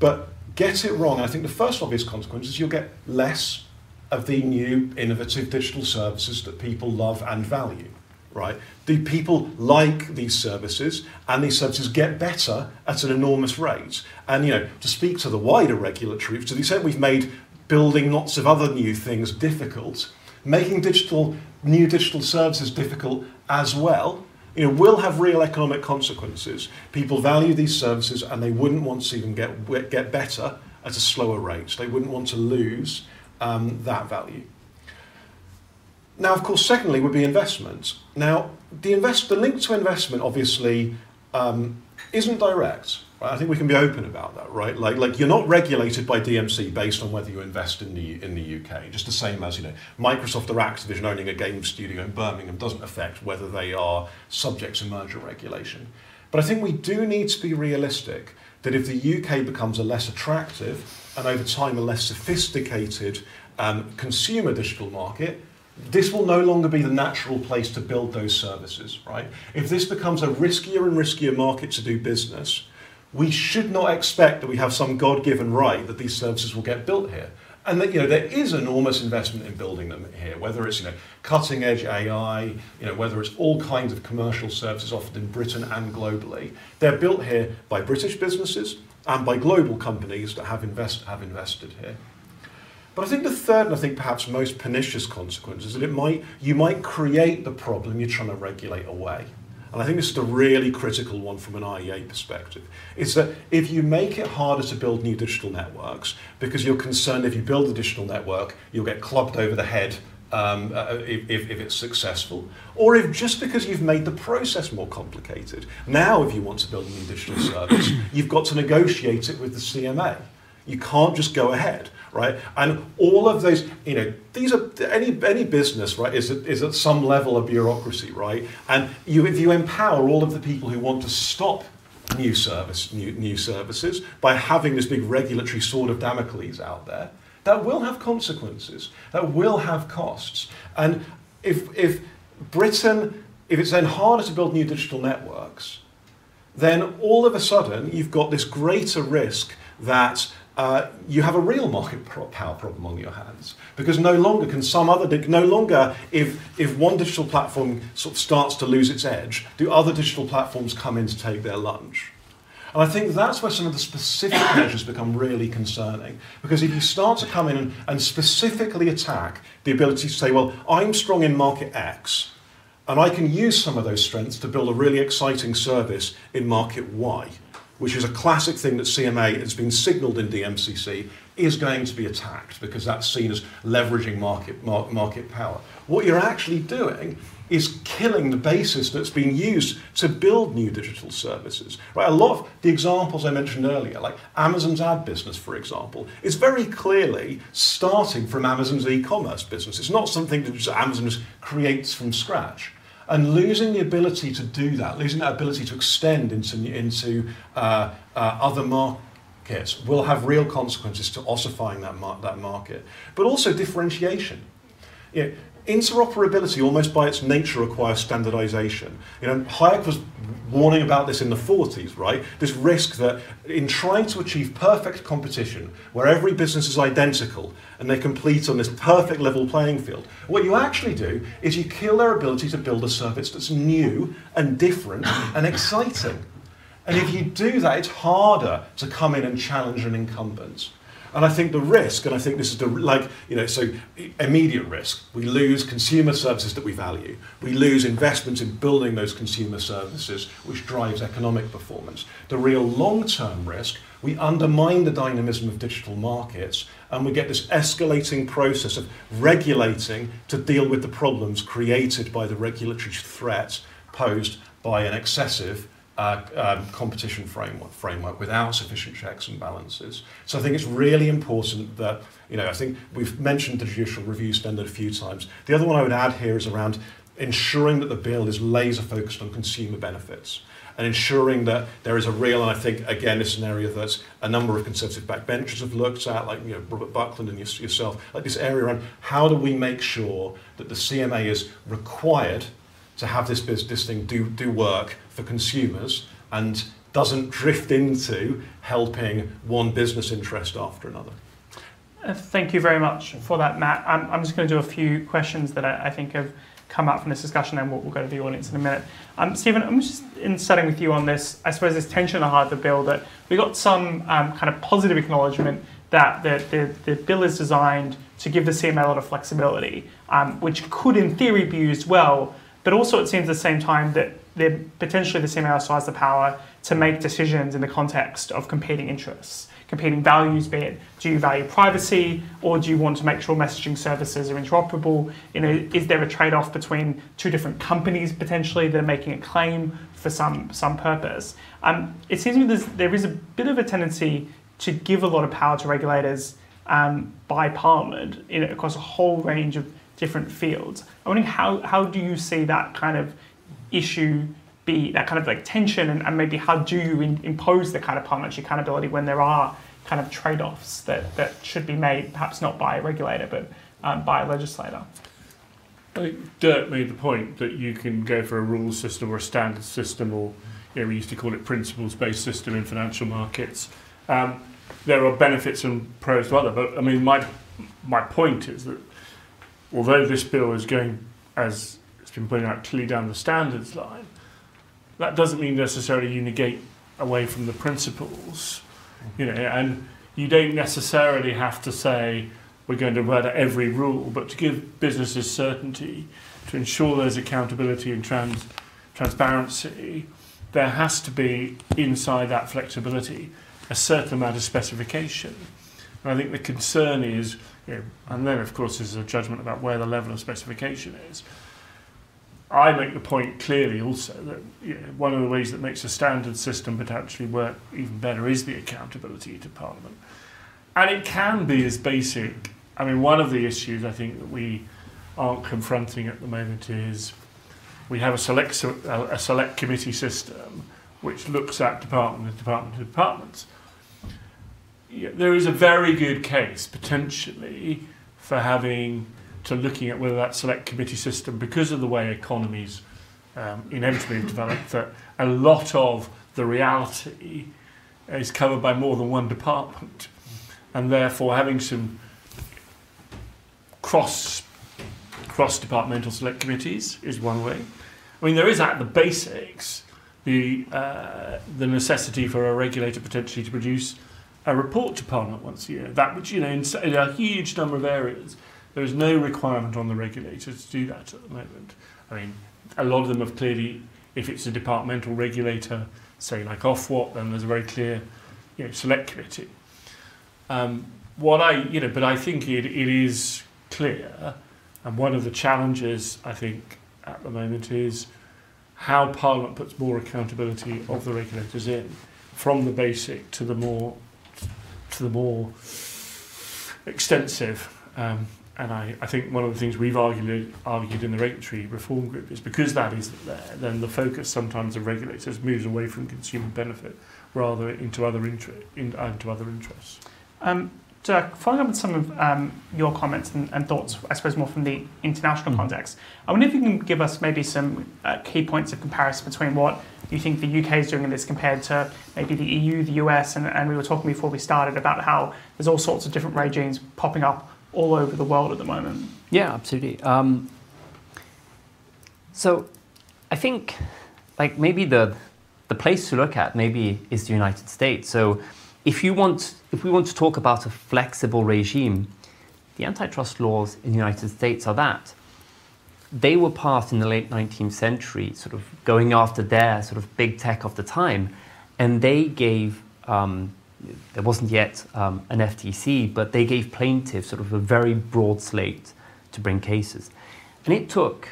But get it wrong, I think the first obvious consequence is you'll get less of the new innovative digital services that people love and value, right? Do people like these services and these services get better at an enormous rate? And, you know, to speak to the wider regulatory, to the extent we've made building lots of other new things difficult, making digital, new digital services difficult as well, you know, will have real economic consequences. People value these services and they wouldn't want to them get, get better at a slower rate. They wouldn't want to lose um, that value. Now, of course, secondly would be investment. Now, the, invest, the link to investment obviously um, isn't direct. Right? I think we can be open about that, right? Like, like you're not regulated by DMC based on whether you invest in the in the UK. Just the same as you know, Microsoft or Activision owning a game studio in Birmingham doesn't affect whether they are subject to merger regulation. But I think we do need to be realistic that if the UK becomes a less attractive and over time a less sophisticated um, consumer digital market, this will no longer be the natural place to build those services, right? If this becomes a riskier and riskier market to do business, we should not expect that we have some God-given right that these services will get built here. And that you know there is enormous investment in building them here, whether it's you know cutting edge AI, you know whether it's all kinds of commercial services offered in Britain and globally. They're built here by British businesses and by global companies that have invest have invested here. But I think the third and I think perhaps most pernicious consequence is that it might you might create the problem you're trying to regulate away. And I think this is the really critical one from an IEA perspective, is that if you make it harder to build new digital networks, because you're concerned if you build a digital network, you'll get clubbed over the head um, uh, if, if, if it's successful, or if just because you've made the process more complicated, now if you want to build a new digital service, you've got to negotiate it with the CMA. You can't just go ahead right? And all of those, you know, these are any any business, right? Is is at some level of bureaucracy, right? And you if you empower all of the people who want to stop new service new new services by having this big regulatory sword of Damocles out there, that will have consequences. That will have costs. And if if Britain, if it's then harder to build new digital networks, then all of a sudden you've got this greater risk that uh, you have a real market power problem on your hands. Because no longer can some other no longer if if one digital platform sort of starts to lose its edge do other digital platforms come in to take their lunch? And I think that's where some of the specific measures become really concerning. Because if you start to come in and, and specifically attack the ability to say well I'm strong in market X and I can use some of those strengths to build a really exciting service in market Y which is a classic thing that CMA has been signalled in DMCC, is going to be attacked because that's seen as leveraging market, market power. What you're actually doing is killing the basis that's been used to build new digital services. Right? A lot of the examples I mentioned earlier, like Amazon's ad business, for example, is very clearly starting from Amazon's e-commerce business. It's not something that Amazon just creates from scratch. And losing the ability to do that, losing that ability to extend into, into uh, uh, other markets will have real consequences to ossifying that, mar- that market. But also differentiation. You know, interoperability, almost by its nature, requires standardization. You know, Hayek was warning about this in the 40s, right? This risk that in trying to achieve perfect competition, where every business is identical and they compete on this perfect level playing field, what you actually do is you kill their ability to build a service that's new and different and exciting. And if you do that, it's harder to come in and challenge an incumbent. And I think the risk, and I think this is the, like, you know, so immediate risk, we lose consumer services that we value. We lose investments in building those consumer services, which drives economic performance. The real long-term risk, we undermine the dynamism of digital markets and we get this escalating process of regulating to deal with the problems created by the regulatory threat posed by an excessive um, competition framework, framework without sufficient checks and balances. So I think it's really important that, you know, I think we've mentioned the judicial review standard a few times. The other one I would add here is around ensuring that the bill is laser focused on consumer benefits and ensuring that there is a real, and I think, again, is an area that a number of conservative backbenchers have looked at, like you know, Robert Buckland and yourself, like this area around how do we make sure that the CMA is required to have this, this thing do, do work for consumers and doesn't drift into helping one business interest after another. Uh, thank you very much for that, Matt. I'm, I'm just going to do a few questions that I, I think have come up from this discussion, and we'll, we'll, go to the audience in a minute. Um, Stephen, I'm just in starting with you on this. I suppose there's tension heart of the bill that we got some um, kind of positive acknowledgement that the, the, the, bill is designed to give the CMA a lot of flexibility, um, which could, in theory, be used well but also, it seems at the same time that they're potentially the CMA also has the power to make decisions in the context of competing interests, competing values. Be it, do you value privacy, or do you want to make sure messaging services are interoperable? You know, is there a trade-off between two different companies potentially that are making a claim for some some purpose? Um, it seems to me there is a bit of a tendency to give a lot of power to regulators um, by Parliament in, across a whole range of different fields. I'm wondering how, how do you see that kind of issue be, that kind of like tension, and, and maybe how do you in, impose the kind of parliamentary accountability when there are kind of trade-offs that, that should be made, perhaps not by a regulator, but um, by a legislator? I think Dirk made the point that you can go for a rules system or a standard system, or you know, we used to call it principles-based system in financial markets. Um, there are benefits and pros to other, but I mean, my my point is that although this bill is going, as been out, clearly down the standards line, that doesn't mean necessarily you negate away from the principles, you know, and you don't necessarily have to say we're going to out every rule, but to give businesses certainty, to ensure there's accountability and trans, transparency, there has to be inside that flexibility a certain amount of specification. And I think the concern is, you know, and then of course there's a judgment about where the level of specification is. I make the point clearly also that you know, one of the ways that makes a standard system potentially work even better is the accountability to Parliament. And it can be as basic I mean, one of the issues I think that we aren't confronting at the moment is we have a select uh, a select committee system which looks at department to department to departments. Yeah, there is a very good case potentially for having to looking at whether that select committee system, because of the way economies um, inevitably develop, that a lot of the reality is covered by more than one department, and therefore having some cross cross departmental select committees is one way. I mean, there is at the basics the uh, the necessity for a regulator potentially to produce a report to Parliament once a year. That which you know in, in a huge number of areas there is no requirement on the regulator to do that at the moment. I mean, a lot of them have clearly, if it's a departmental regulator, say like Ofwat, then there's a very clear you know, select committee. Um, what I, you know, but I think it, it is clear. And one of the challenges, I think, at the moment is how Parliament puts more accountability of the regulators in, from the basic to the more to the more extensive. Um, and I, I think one of the things we've argued argued in the regulatory reform group is because that is there, then the focus sometimes of regulators moves away from consumer benefit rather into other inter- in, into other interests. Um, Dirk, following up on some of um, your comments and, and, thoughts, I suppose more from the international mm. context, I wonder if you can give us maybe some uh, key points of comparison between what you think the UK is doing in this compared to maybe the EU, the US, and, and we were talking before we started about how there's all sorts of different regimes popping up all over the world at the moment. Yeah, absolutely. Um, so I think like maybe the the place to look at maybe is the United States. So if you want, if we want to talk about a flexible regime, the antitrust laws in the United States are that. They were passed in the late 19th century, sort of going after their sort of big tech of the time, and they gave. Um, there wasn't yet um, an FTC, but they gave plaintiffs sort of a very broad slate to bring cases. And it took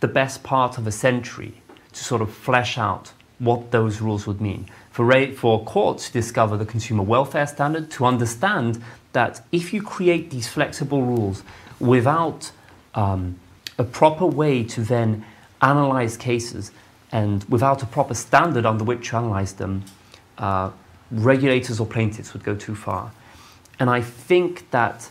the best part of a century to sort of flesh out what those rules would mean for, for courts to discover the consumer welfare standard, to understand that if you create these flexible rules without um, a proper way to then analyze cases and without a proper standard under which to analyze them, uh, regulators or plaintiffs would go too far. And I think that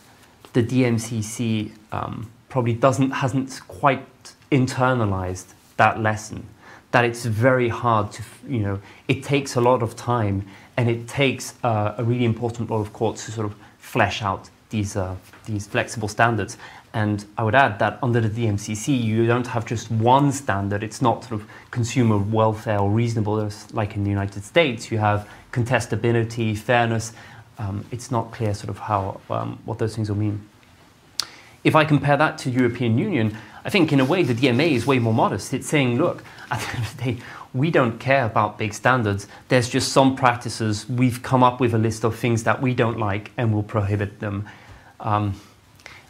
the DMCC um, probably doesn't hasn't quite internalized that lesson that it's very hard to, you know, it takes a lot of time and it takes uh, a really important role of courts to sort of flesh out these, uh, these flexible standards. And I would add that under the DMCC, you don't have just one standard. It's not sort of consumer welfare or reasonableness like in the United States. You have contestability, fairness. Um, it's not clear sort of how, um, what those things will mean. If I compare that to European Union, I think in a way the DMA is way more modest. It's saying, look, at the end of the day, we don't care about big standards. There's just some practices. We've come up with a list of things that we don't like and we'll prohibit them. Um,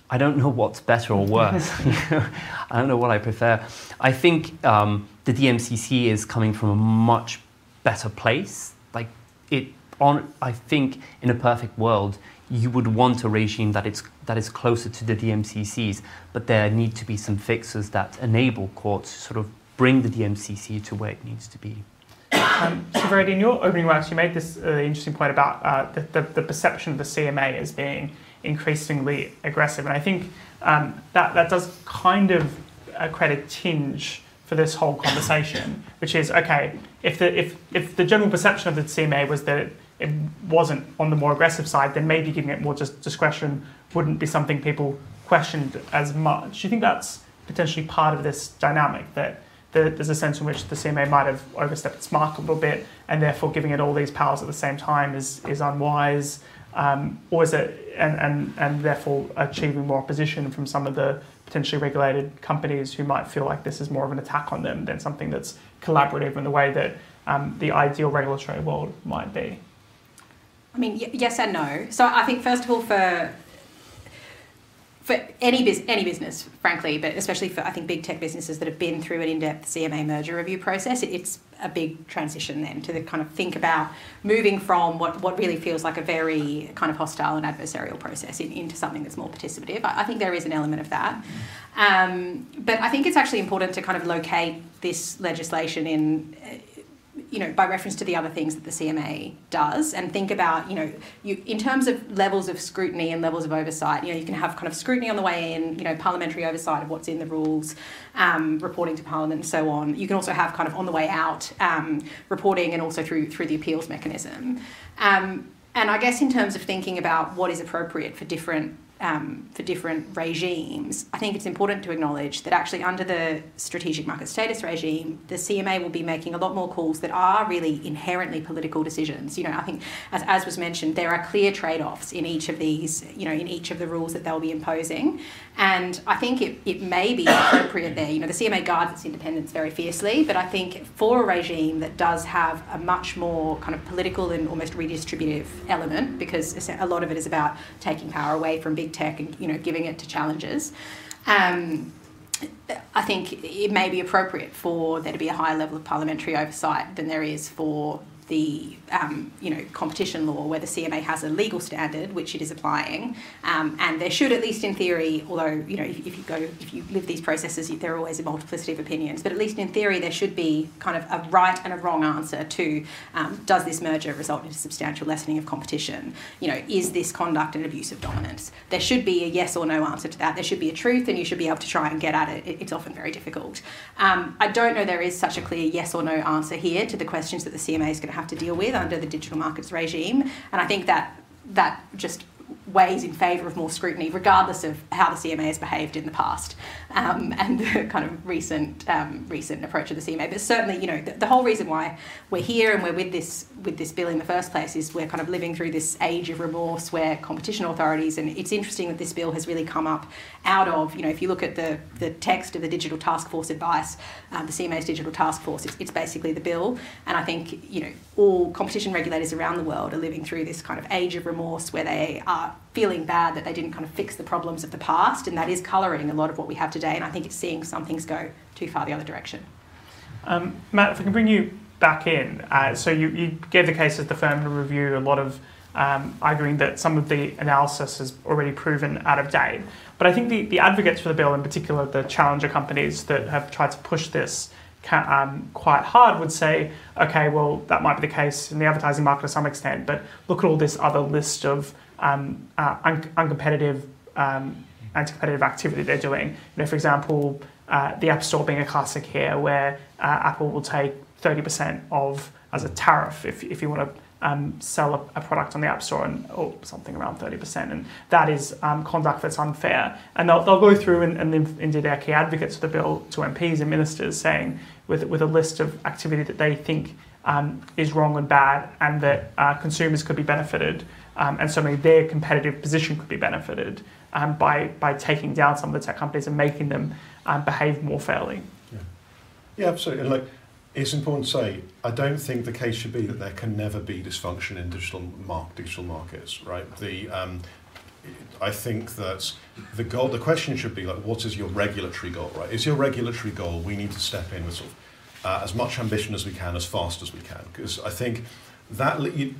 I don't know what's better or worse. I don't know what I prefer. I think um, the DMCC is coming from a much better place. Like it, on, I think in a perfect world, you would want a regime that is that is closer to the DMCCs, but there need to be some fixes that enable courts to sort of bring the DMCC to where it needs to be. Um, so, in your opening remarks, you made this uh, interesting point about uh, the, the, the, perception of the CMA as being increasingly aggressive. And I think um, that, that does kind of uh, create a tinge for this whole conversation, which is okay, if the, if, if the general perception of the CMA was that it wasn't on the more aggressive side, then maybe giving it more just discretion wouldn't be something people questioned as much. Do you think that's potentially part of this dynamic that the, there's a sense in which the CMA might have overstepped its mark a little bit, and therefore giving it all these powers at the same time is is unwise, um, or is it and, and and therefore achieving more opposition from some of the potentially regulated companies who might feel like this is more of an attack on them than something that's collaborative in the way that um, the ideal regulatory world might be. I mean, yes and no. So I think first of all, for for any any business, frankly, but especially for I think big tech businesses that have been through an in-depth CMA merger review process, it, it's a big transition then to the kind of think about moving from what, what really feels like a very kind of hostile and adversarial process in, into something that's more participative. I, I think there is an element of that. Um, but I think it's actually important to kind of locate this legislation in you know, by reference to the other things that the CMA does, and think about, you know, you in terms of levels of scrutiny and levels of oversight. You know, you can have kind of scrutiny on the way in, you know, parliamentary oversight of what's in the rules, um, reporting to Parliament, and so on. You can also have kind of on the way out um, reporting, and also through through the appeals mechanism. Um, and I guess in terms of thinking about what is appropriate for different um, for different regimes, I think it's important to acknowledge that actually under the strategic market status regime, the CMA will be making a lot more calls that are really inherently political decisions. You know, I think as, as was mentioned, there are clear trade-offs in each of these, you know, in each of the rules that they'll be imposing. And I think it, it may be appropriate there. You know, the CMA guards its independence very fiercely, but I think for a regime that does have a much more kind of political and almost redistributive element, because a lot of it is about taking power away from big tech and you know giving it to challengers. Um, I think it may be appropriate for there to be a higher level of parliamentary oversight than there is for the um, you know competition law where the CMA has a legal standard which it is applying um, and there should at least in theory although you know if, if, you go if you live these processes there are always a multiplicity of opinions but at least in theory there should be kind of a right and a wrong answer to um, does this merger result in a substantial lessening of competition? You know is this conduct an abuse of dominance? There should be a yes or no answer to that. There should be a truth and you should be able to try and get at it, it it's often very difficult. Um, I don't know there is such a clear yes or no answer here to the questions that the CMA is going to have to deal with under the digital markets regime. And I think that that just weighs in favour of more scrutiny, regardless of how the CMA has behaved in the past um, and the kind of recent um, recent approach of the CMA. But certainly, you know, the, the, whole reason why we're here and we're with this with this bill in the first place is we're kind of living through this age of remorse where competition authorities and it's interesting that this bill has really come up out of you know if you look at the the text of the digital task force advice, um, the CMA's digital task force, it's, it's basically the bill. And I think you know all competition regulators around the world are living through this kind of age of remorse where they are feeling bad that they didn't kind of fix the problems of the past, and that is colouring a lot of what we have today. And I think it's seeing some things go too far the other direction. Um, Matt, if I can bring you back in, uh, so you, you gave the case as the Furman review a lot of um, arguing that some of the analysis has already proven out of date. But I think the, the advocates for the bill, in particular the challenger companies that have tried to push this um, quite hard would say, okay, well, that might be the case in the advertising market to some extent, but look at all this other list of um, uh, un- uncompetitive, um, anti-competitive activity they're doing. You know, for example, uh, the App Store being a classic here, where uh, Apple will take 30% of as a tariff if, if you want to um, sell a, a, product on the App Store and or something around 30%. And that is um, conduct that's unfair. And they'll, they'll go through and, and indeed they're key advocates for the bill to MPs and ministers saying with, with a list of activity that they think um, is wrong and bad and that uh, consumers could be benefited um, and certainly their competitive position could be benefited um, by, by taking down some of the tech companies and making them um, behave more fairly. Yeah, yeah absolutely. And like, it's important to say, I don't think the case should be that there can never be dysfunction in digital, digital markets, right? The, um, I think that the goal, the question should be like, what is your regulatory goal, right? Is your regulatory goal, we need to step in with sort of uh, as much ambition as we can, as fast as we can, because I think that you,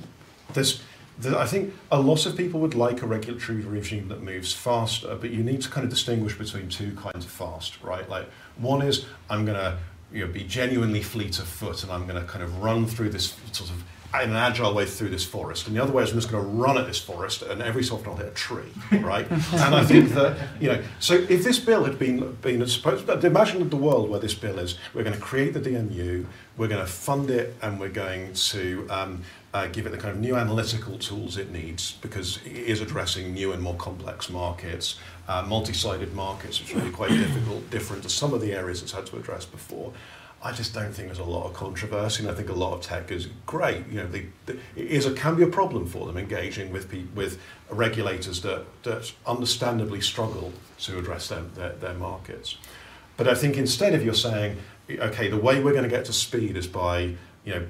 there's, the, I think a lot of people would like a regulatory regime that moves faster, but you need to kind of distinguish between two kinds of fast, right? Like one is I'm going to you know, be genuinely fleet of foot and I'm going to kind of run through this sort of in an agile way through this forest, and the other way is I'm just going to run at this forest, and every so often I'll hit a tree, right? and I think that you know, so if this bill had been been supposed, imagine the world where this bill is, we're going to create the DMU, we're going to fund it, and we're going to um, uh, give it the kind of new analytical tools it needs because it is addressing new and more complex markets, uh, multi-sided markets, which will be quite difficult, different to some of the areas it's had to address before. I just don't think there's a lot of controversy, and I think a lot of tech is great. You know, the, the, it is a, can be a problem for them engaging with pe- with regulators that, that understandably struggle to address their, their, their markets. But I think instead, of you're saying, okay, the way we're going to get to speed is by you know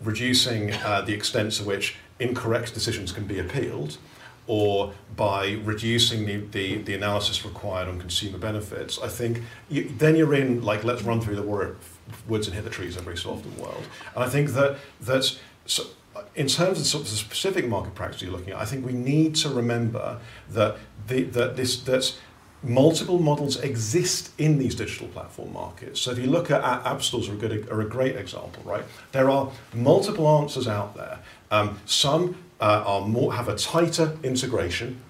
reducing uh, the extent to which incorrect decisions can be appealed, or by reducing the, the, the analysis required on consumer benefits, I think you, then you're in like let's run through the woods and hit the trees every so often world. And I think that that's so, in terms of, sort of the specific market practice you're looking at, I think we need to remember that the, that this that's multiple models exist in these digital platform markets. So if you look at app stores are a, good, are a great example, right? There are multiple answers out there. Um, some uh, are more have a tighter integration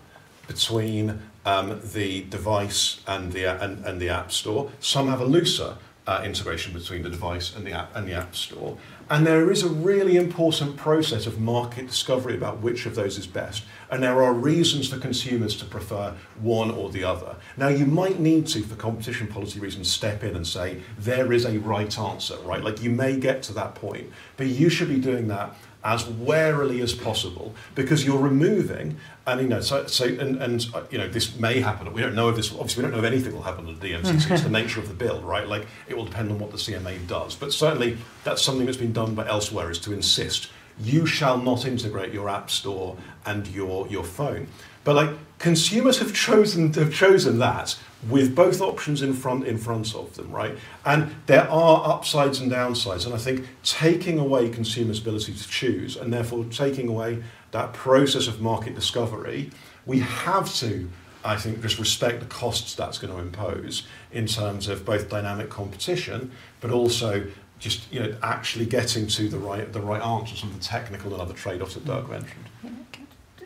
between um, the device and the and, and the app store. Some have a looser uh, integration between the device and the app and the app store. And there is a really important process of market discovery about which of those is best. And there are reasons for consumers to prefer one or the other. Now, you might need to, for competition policy reasons, step in and say there is a right answer, right? Like you may get to that point, but you should be doing that as warily as possible because you're removing and you know so, so and, and uh, you know this may happen we don't know if this obviously we don't know if anything will happen at the DMCC it's the nature of the bill right? Like it will depend on what the CMA does. But certainly that's something that's been done by elsewhere is to insist you shall not integrate your app store and your your phone. But like consumers have chosen have chosen that with both options in front in front of them, right? And there are upsides and downsides, and I think taking away consumers' ability to choose, and therefore taking away that process of market discovery, we have to, I think, just respect the costs that's going to impose in terms of both dynamic competition, but also just you know actually getting to the right the right answers and the technical and other trade-offs that Dirk mentioned.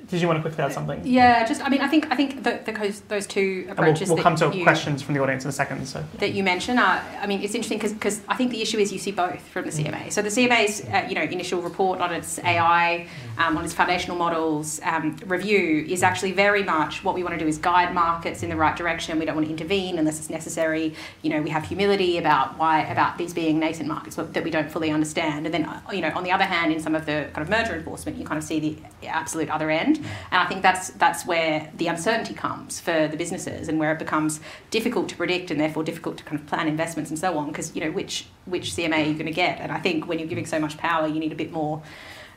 Did you want to quickly add something? Yeah, just I mean, I think I think the, the those two approaches. we'll, we'll come to you, questions from the audience in a second. So that you mentioned, uh, I mean, it's interesting because I think the issue is you see both from the CMA. So the CMA's uh, you know initial report on its AI, um, on its foundational models um, review is actually very much what we want to do is guide markets in the right direction. We don't want to intervene unless it's necessary. You know, we have humility about why about these being nascent markets that we don't fully understand. And then uh, you know, on the other hand, in some of the kind of merger enforcement, you kind of see the absolute other end. And I think that's that's where the uncertainty comes for the businesses and where it becomes difficult to predict and therefore difficult to kind of plan investments and so on because you know which which CMA are you going to get? And I think when you're giving so much power, you need a bit more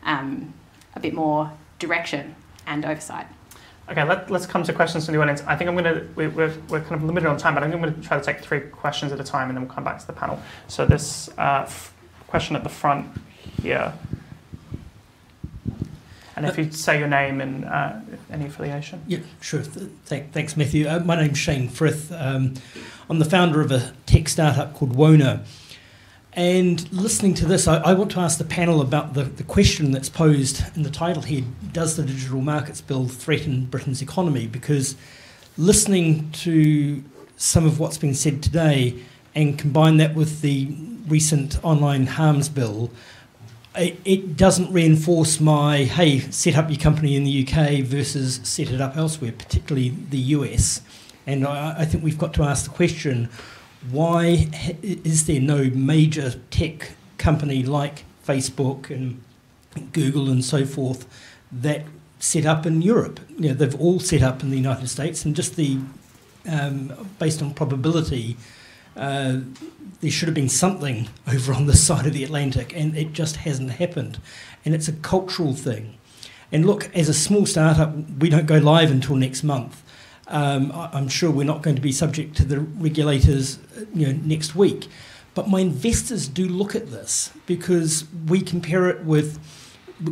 um, a bit more direction and oversight. Okay, let, us come to questions from the audience. I think I'm going to, we're, we're, we're, kind of limited on time, but I'm going to try to take three questions at a time and then we'll come back to the panel. So this uh, question at the front here. And if you say your name and uh, any affiliation. Yeah, sure. Th- thanks, Matthew. Uh, my name's Shane Frith. Um, I'm the founder of a tech startup called Wona. And listening to this, I, I, want to ask the panel about the, the question that's posed in the title here Does the Digital Markets Bill threaten Britain's economy? Because listening to some of what's been said today and combine that with the recent online harms bill, it, it doesn't reinforce my hey, set up your company in the UK versus set it up elsewhere, particularly the US. And I, I think we've got to ask the question why is there no major tech company like Facebook and Google and so forth that set up in Europe? You know, they've all set up in the United States, and just the um, based on probability, uh, there should have been something over on this side of the Atlantic, and it just hasn't happened. And it's a cultural thing. And look, as a small startup, we don't go live until next month. Um, I'm sure we're not going to be subject to the regulators you know, next week. But my investors do look at this because we compare it with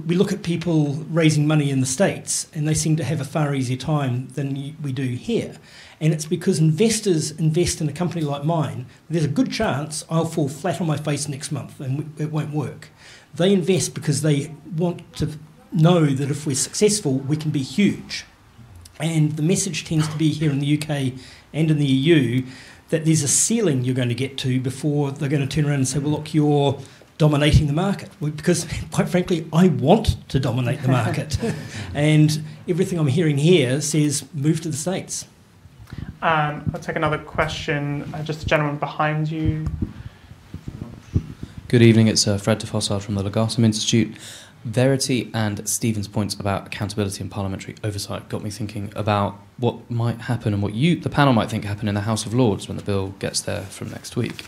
we look at people raising money in the States and they seem to have a far easier time than we do here. And it's because investors invest in a company like mine, there's a good chance I'll fall flat on my face next month and it won't work. They invest because they want to know that if we're successful, we can be huge. And the message tends to be here in the UK and in the EU that there's a ceiling you're going to get to before they're going to turn around and say, well, look, you're dominating the market. Because, quite frankly, I want to dominate the market. and everything I'm hearing here says move to the States. Um, I'll take another question. Uh, just a gentleman behind you. Good evening. It's uh, Fred de Fossard from the Legatum Institute. Verity and Stephen's points about accountability and parliamentary oversight got me thinking about what might happen and what you, the panel, might think happen in the House of Lords when the bill gets there from next week.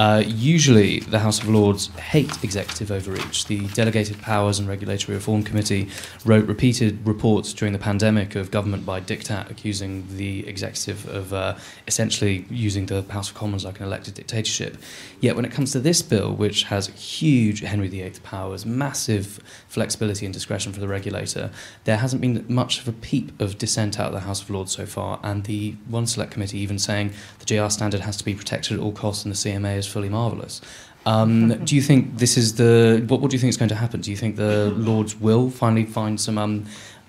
Uh, usually, the House of Lords hate executive overreach. The Delegated Powers and Regulatory Reform Committee wrote repeated reports during the pandemic of government by diktat accusing the executive of uh, essentially using the House of Commons like an elected dictatorship. Yet, when it comes to this bill, which has huge Henry VIII powers, massive flexibility and discretion for the regulator, there hasn't been much of a peep of dissent out of the House of Lords so far, and the One Select Committee even saying the JR standard has to be protected at all costs and the CMA is fully marvellous. Um, do you think this is the what, what do you think is going to happen? Do you think the Lords will finally find some um,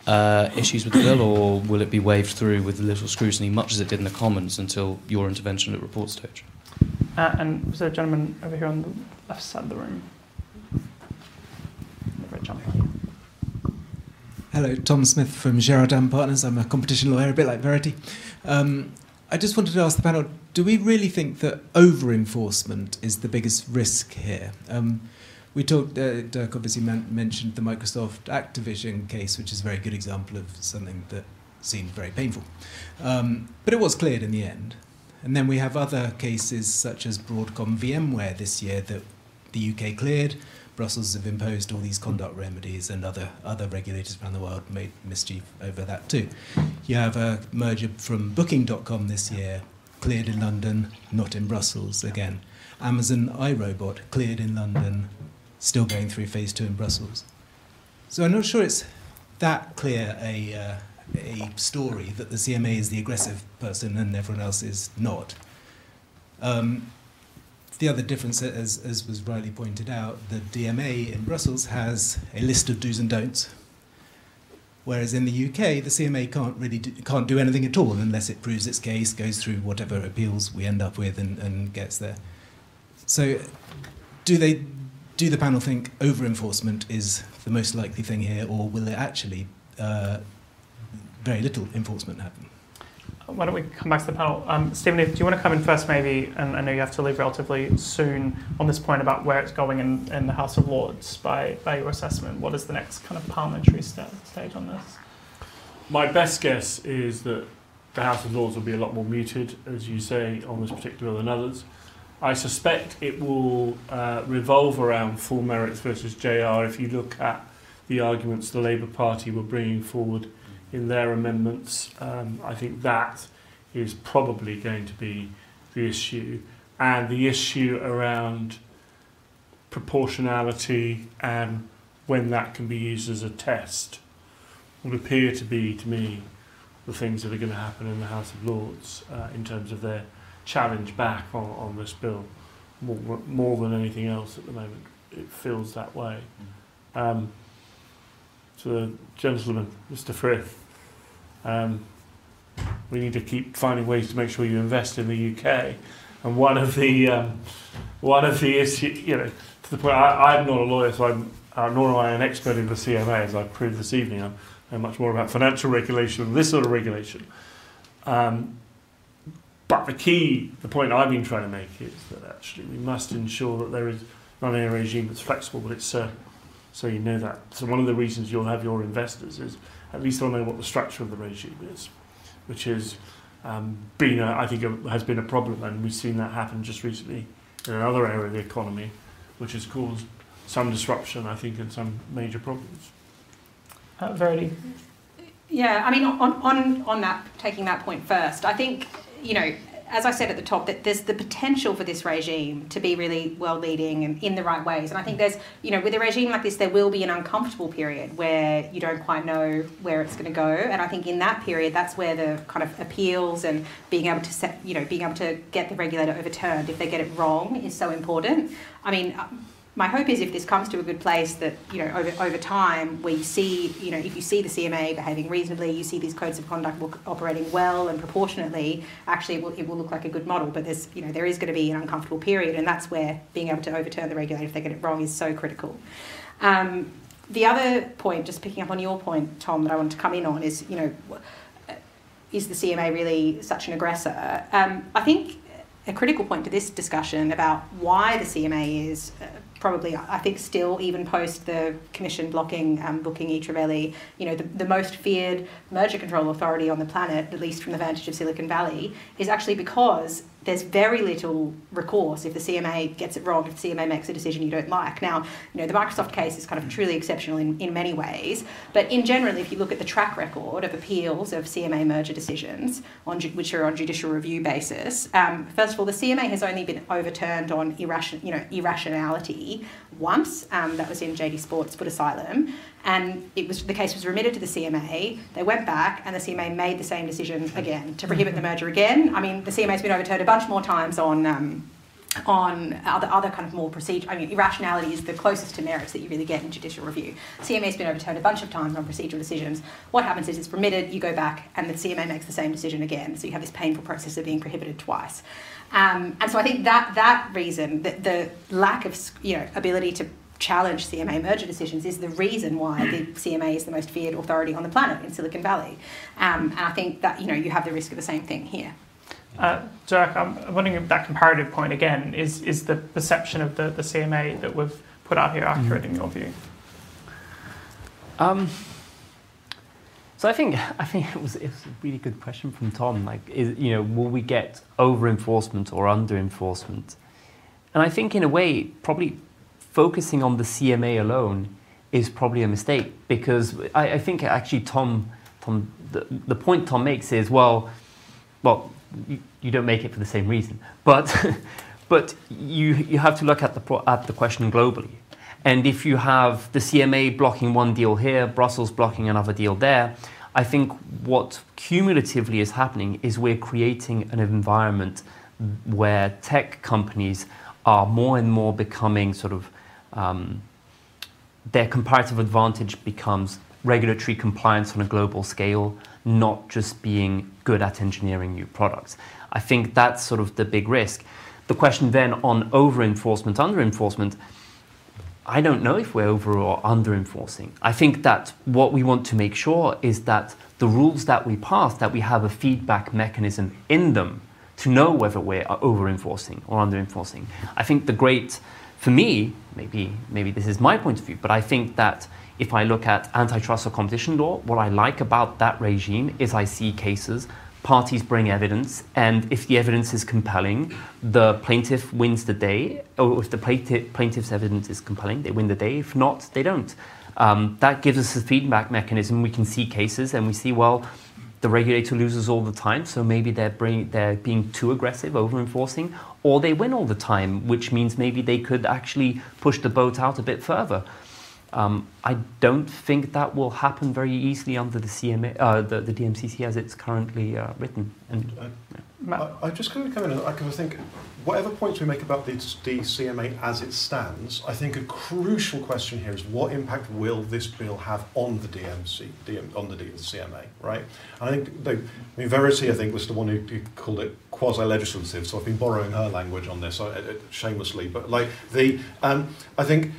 uh, issues with the bill, or will it be waved through with little scrutiny, much as it did in the Commons until your intervention at report stage? Uh, and was there a gentleman over here on the left side of the room? Hello, Tom Smith from Geradin Partners. I'm a competition lawyer, a bit like Verity. Um, I just wanted to ask the panel do we really think that over enforcement is the biggest risk here? Um, we talked, uh, Dirk obviously man- mentioned the Microsoft Activision case, which is a very good example of something that seemed very painful. Um, but it was cleared in the end. And then we have other cases such as Broadcom VMware this year that the UK cleared. Brussels have imposed all these conduct remedies, and other, other regulators around the world made mischief over that too. You have a merger from Booking.com this year, cleared in London, not in Brussels again. Amazon iRobot, cleared in London, still going through phase two in Brussels. So I'm not sure it's that clear a, uh, a story that the CMA is the aggressive person and everyone else is not. Um, the other difference, as, as was rightly pointed out, the DMA in Brussels has a list of do's and don'ts, whereas in the UK, the CMA can't really do, can't do anything at all unless it proves its case, goes through whatever appeals we end up with, and, and gets there. So, do they do the panel think over enforcement is the most likely thing here, or will it actually uh, very little enforcement happen? Why don't we come back to the panel? Um, Stephen, do you want to come in first, maybe? And I know you have to leave relatively soon on this point about where it's going in, in the House of Lords by, by your assessment. What is the next kind of parliamentary st- stage on this? My best guess is that the House of Lords will be a lot more muted, as you say, on this particular than others. I suspect it will uh, revolve around full merits versus JR if you look at the arguments the Labour Party were bringing forward in their amendments. Um, I think that is probably going to be the issue. And the issue around proportionality and when that can be used as a test would appear to be, to me, the things that are going to happen in the House of Lords uh, in terms of their challenge back on, on this bill more, more than anything else at the moment. It feels that way. Um, to the gentleman, Mr. Frith, um, we need to keep finding ways to make sure you invest in the UK. And one of the um, one of the issues, you know, to the point, I, I'm not a lawyer, so I'm uh, nor am I an expert in the CMA, as I've proved this evening. I'm, I'm much more about financial regulation than this sort of regulation. Um, but the key, the point I've been trying to make is that actually we must ensure that there is not only a regime that's flexible, but it's certain. So you know that. So one of the reasons you'll have your investors is at least they'll know what the structure of the regime is, which is um, been a, I think a, has been a problem, and we've seen that happen just recently in another area of the economy, which has caused some disruption, I think, and some major problems. Uh, Verity? Yeah, I mean, on, on, on that, taking that point first, I think, you know, as I said at the top, that there's the potential for this regime to be really world leading and in the right ways. And I think there's, you know, with a regime like this, there will be an uncomfortable period where you don't quite know where it's going to go. And I think in that period, that's where the kind of appeals and being able to set, you know, being able to get the regulator overturned if they get it wrong is so important. I mean, my hope is if this comes to a good place that you know over, over time we see you know if you see the CMA behaving reasonably you see these codes of conduct operating well and proportionately actually it will, it will look like a good model. But there's you know there is going to be an uncomfortable period and that's where being able to overturn the regulator if they get it wrong is so critical. Um, the other point just picking up on your point Tom that I want to come in on is you know is the CMA really such an aggressor? Um, I think a critical point to this discussion about why the CMA is uh, probably, I think, still even post the Commission blocking um, booking e you know, the, the most feared merger control authority on the planet, at least from the vantage of Silicon Valley, is actually because there's very little recourse if the CMA gets it wrong, if the CMA makes a decision you don't like. Now, you know, the Microsoft case is kind of truly exceptional in, in many ways, but in general, if you look at the track record of appeals of CMA merger decisions, on, which are on judicial review basis, um, first of all, the CMA has only been overturned on irration, you know, irrationality once. Um, that was in JD Sports Footasylum and it was the case was remitted to the CMA. They went back, and the CMA made the same decision again to prohibit the merger again. I mean, the CMA's been overturned a bunch more times on. Um, on other, other kind of more procedure, I mean, irrationality is the closest to merits that you really get in judicial review. CMA's been overturned a bunch of times on procedural decisions. What happens is it's remitted, you go back, and the CMA makes the same decision again. So you have this painful process of being prohibited twice. Um, and so I think that that reason, the, the lack of you know ability to challenge CMA merger decisions is the reason why the CMA is the most feared authority on the planet in Silicon Valley. Um, and I think that you know you have the risk of the same thing here. Uh, Jack, I'm wondering if that comparative point again is is the perception of the, the CMA that we've put out here accurate mm-hmm. in your view? Um, so I think I think it was it was a really good question from Tom. Like, is, you know, will we get over enforcement or under enforcement? And I think in a way, probably focusing on the CMA alone is probably a mistake because I, I think actually Tom, Tom the, the point Tom makes is well, well, you, you don't make it for the same reason, but but you you have to look at the at the question globally. And if you have the CMA blocking one deal here, Brussels blocking another deal there, I think what cumulatively is happening is we're creating an environment where tech companies are more and more becoming sort of um, their comparative advantage becomes regulatory compliance on a global scale, not just being good at engineering new products. I think that's sort of the big risk. The question then on over enforcement, under enforcement, I don't know if we're over or under enforcing. I think that what we want to make sure is that the rules that we pass, that we have a feedback mechanism in them to know whether we're over enforcing or under enforcing. I think the great for me, maybe, maybe this is my point of view, but I think that if I look at antitrust or competition law, what I like about that regime is I see cases, parties bring evidence, and if the evidence is compelling, the plaintiff wins the day, or if the plaintiff, plaintiff's evidence is compelling, they win the day. If not, they don't. Um, that gives us a feedback mechanism. We can see cases and we see, well, the regulator loses all the time, so maybe they're, bring, they're being too aggressive, over enforcing, or they win all the time, which means maybe they could actually push the boat out a bit further. Um, I don't think that will happen very easily under the CMA, uh, the, the DMCC as it's currently uh, written. And, uh, I, I just going to come in because I think whatever points we make about the, the CMA as it stands, I think a crucial question here is what impact will this bill have on the DMC, DM, on the, the CMA, right? And I think, they, I mean, Verity, I think, was the one who, who called it quasi-legislative, so I've been borrowing her language on this, shamelessly, but like the, um, I think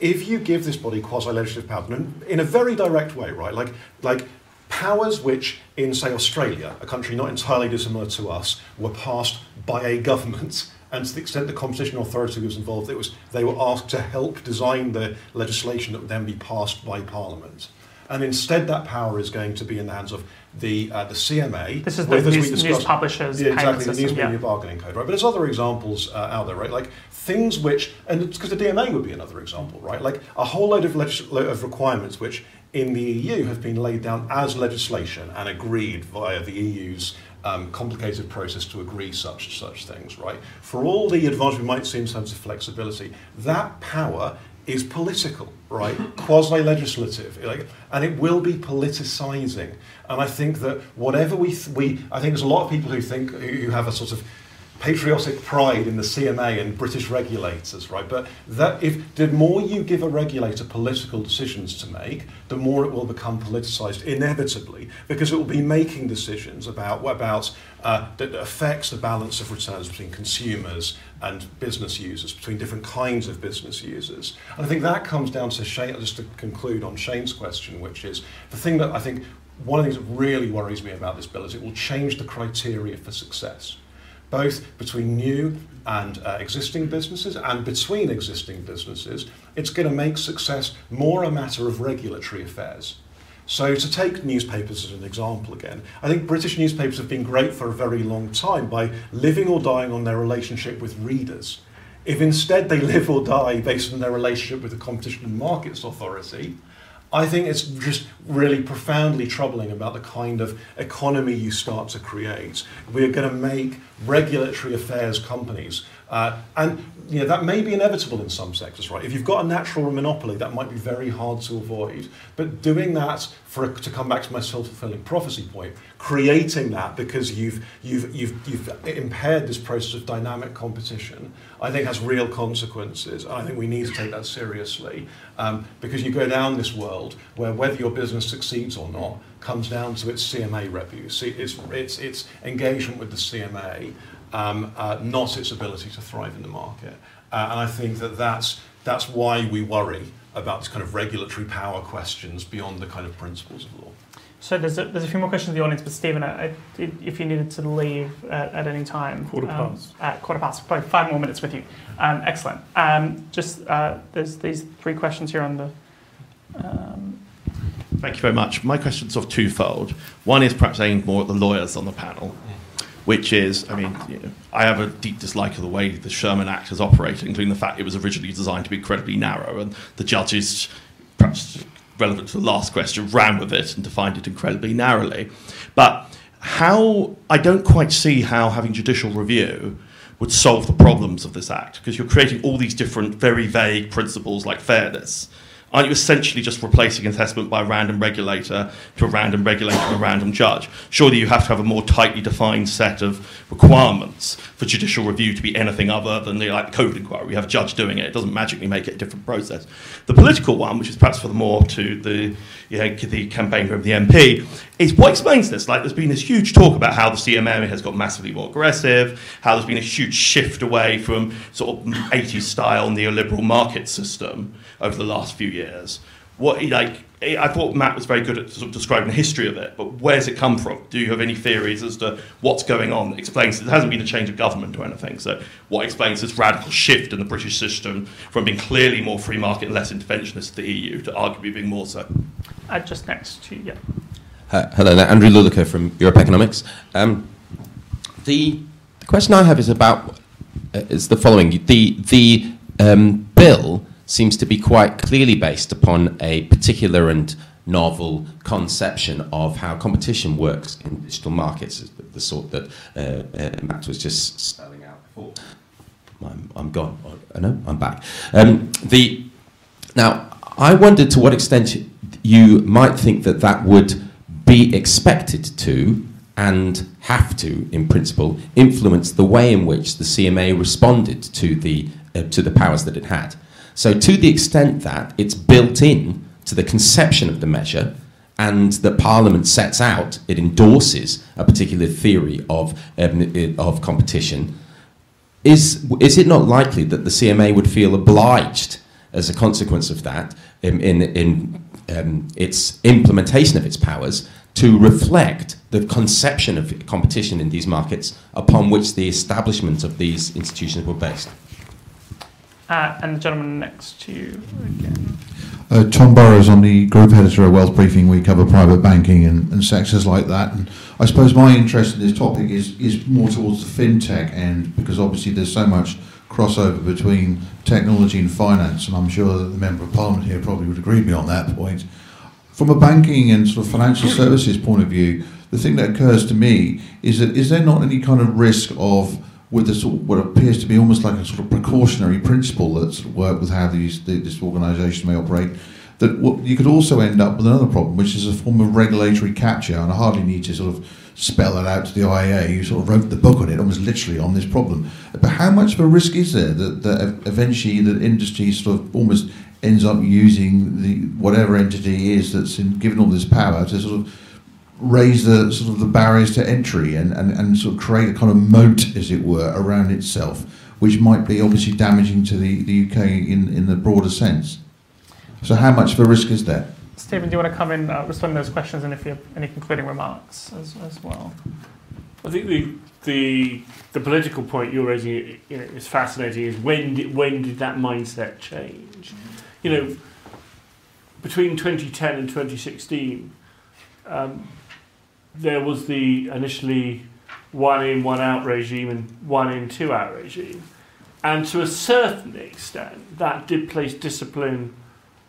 if you give this body quasi-legislative power, in a very direct way, right, like, like powers which, in, say, Australia, a country not entirely dissimilar to us, were passed by a government, and to the extent the competition authority was involved, it was, they were asked to help design the legislation that would then be passed by Parliament. And instead, that power is going to be in the hands of the uh, the CMA. This is the news, news publishers. Yeah, exactly, the news media yeah. bargaining code, right? But there's other examples uh, out there, right? Like things which, and because the DMA would be another example, right? Like a whole load of, legis- of requirements which in the EU have been laid down as legislation and agreed via the EU's um, complicated process to agree such such things, right? For all the advantage we might see in terms of flexibility, that power is political, right? Quasi-legislative, like, and it will be politicizing. And I think that whatever we th- we, I think there's a lot of people who think who have a sort of patriotic pride in the CMA and British regulators, right? But that if the more you give a regulator political decisions to make, the more it will become politicized inevitably, because it will be making decisions about about uh, that affects the balance of returns between consumers and business users, between different kinds of business users. And I think that comes down to Shane, just to conclude on Shane's question, which is the thing that I think one of the things that really worries me about this bill is it will change the criteria for success both between new and uh, existing businesses and between existing businesses, it's going to make success more a matter of regulatory affairs. So, to take newspapers as an example again, I think British newspapers have been great for a very long time by living or dying on their relationship with readers. If instead they live or die based on their relationship with the Competition and Markets Authority, I think it's just really profoundly troubling about the kind of economy you start to create. We're going to make regulatory affairs companies uh, and you know, that may be inevitable in some sectors, right? If you've got a natural monopoly, that might be very hard to avoid. But doing that, for to come back to my self-fulfilling prophecy point, creating that because you've, you've, you've, you've impaired this process of dynamic competition, I think has real consequences. And I think we need to take that seriously um, because you go down this world where whether your business succeeds or not comes down to its CMA review, its, its, its engagement with the CMA um, uh, not its ability to thrive in the market. Uh, and I think that that's, that's why we worry about this kind of regulatory power questions beyond the kind of principles of law. So there's a, there's a few more questions in the audience, but Stephen, I, I, if you needed to leave at, at any time, quarter um, past, at quarter past, probably five more minutes with you. Um, excellent. Um, just uh, there's these three questions here on the. Um, Thank you very much. My question's sort of twofold. One is perhaps aimed more at the lawyers on the panel which is, I mean, you know, I have a deep dislike of the way the Sherman Act has operated, including the fact it was originally designed to be incredibly narrow, and the judges, perhaps relevant to the last question, ran with it and defined it incredibly narrowly. But how, I don't quite see how having judicial review would solve the problems of this act, because you're creating all these different, very vague principles like fairness Aren't you essentially just replacing assessment by a random regulator to a random regulator and a random judge? Surely you have to have a more tightly defined set of requirements for judicial review to be anything other than the like COVID inquiry. We have a judge doing it. It doesn't magically make it a different process. The political one, which is perhaps for the more to the you know, the campaign from the MP, is what explains this. Like there's been this huge talk about how the CMA has got massively more aggressive, how there's been a huge shift away from sort of 80s style neoliberal market system over the last few years. What like I thought Matt was very good at sort of describing the history of it, but where's it come from? Do you have any theories as to what's going on that explains it hasn't been a change of government or anything? So what explains this radical shift in the British system from being clearly more free market and less interventionist to the EU to arguably being more so? Uh, just next to yeah. Hello, Andrew Lilico from Europe Economics. Um, the, the, question I have is about uh, is the following: the the um, bill seems to be quite clearly based upon a particular and novel conception of how competition works in digital markets, the, sort that uh, uh, Matt was just spelling out before. I'm, I'm gone. I know, I'm back. Um, the, now, I wondered to what extent you might think that that would be expected to and have to, in principle, influence the way in which the CMA responded to the, uh, to the powers that it had. So, to the extent that it's built in to the conception of the measure and that Parliament sets out, it endorses a particular theory of, um, of competition, is, is it not likely that the CMA would feel obliged as a consequence of that in, in, in um, its implementation of its powers to reflect the conception of competition in these markets upon which the establishment of these institutions were based? Uh, and the gentleman next to you again. Uh, Tom Burroughes, I'm the group editor of Wealth Briefing. We cover private banking and, and, sectors like that. And I suppose my interest in this topic is, is more towards the fintech end because obviously there's so much crossover between technology and finance. And I'm sure that the Member of Parliament here probably would agree with me on that point. From a banking and sort of financial services point of view, the thing that occurs to me is that is there not any kind of risk of with this what appears to be almost like a sort of precautionary principle that's worked with how these this organisation may operate that what, you could also end up with another problem, which is a form of regulatory capture, and I hardly need to sort of spell it out to the IEA. You sort of wrote the book on it, almost literally on this problem. But how much of a risk is there that, that eventually the industry sort of almost ends up using the whatever entity is that's in, given all this power to sort of raise the sort of the barriers to entry and, and, and sort of create a kind of moat, as it were, around itself, which might be obviously damaging to the, the UK in, in the broader sense. So how much of a risk is there? Stephen, do you want to come in, uh, respond to those questions, and if you have any concluding remarks as, as well? I think the, the the political point you're raising you know, is fascinating. Is when did when did that mindset change? You know, between 2010 and 2016, um, there was the initially one in one out regime and one in two out regime, and to a certain extent, that did place discipline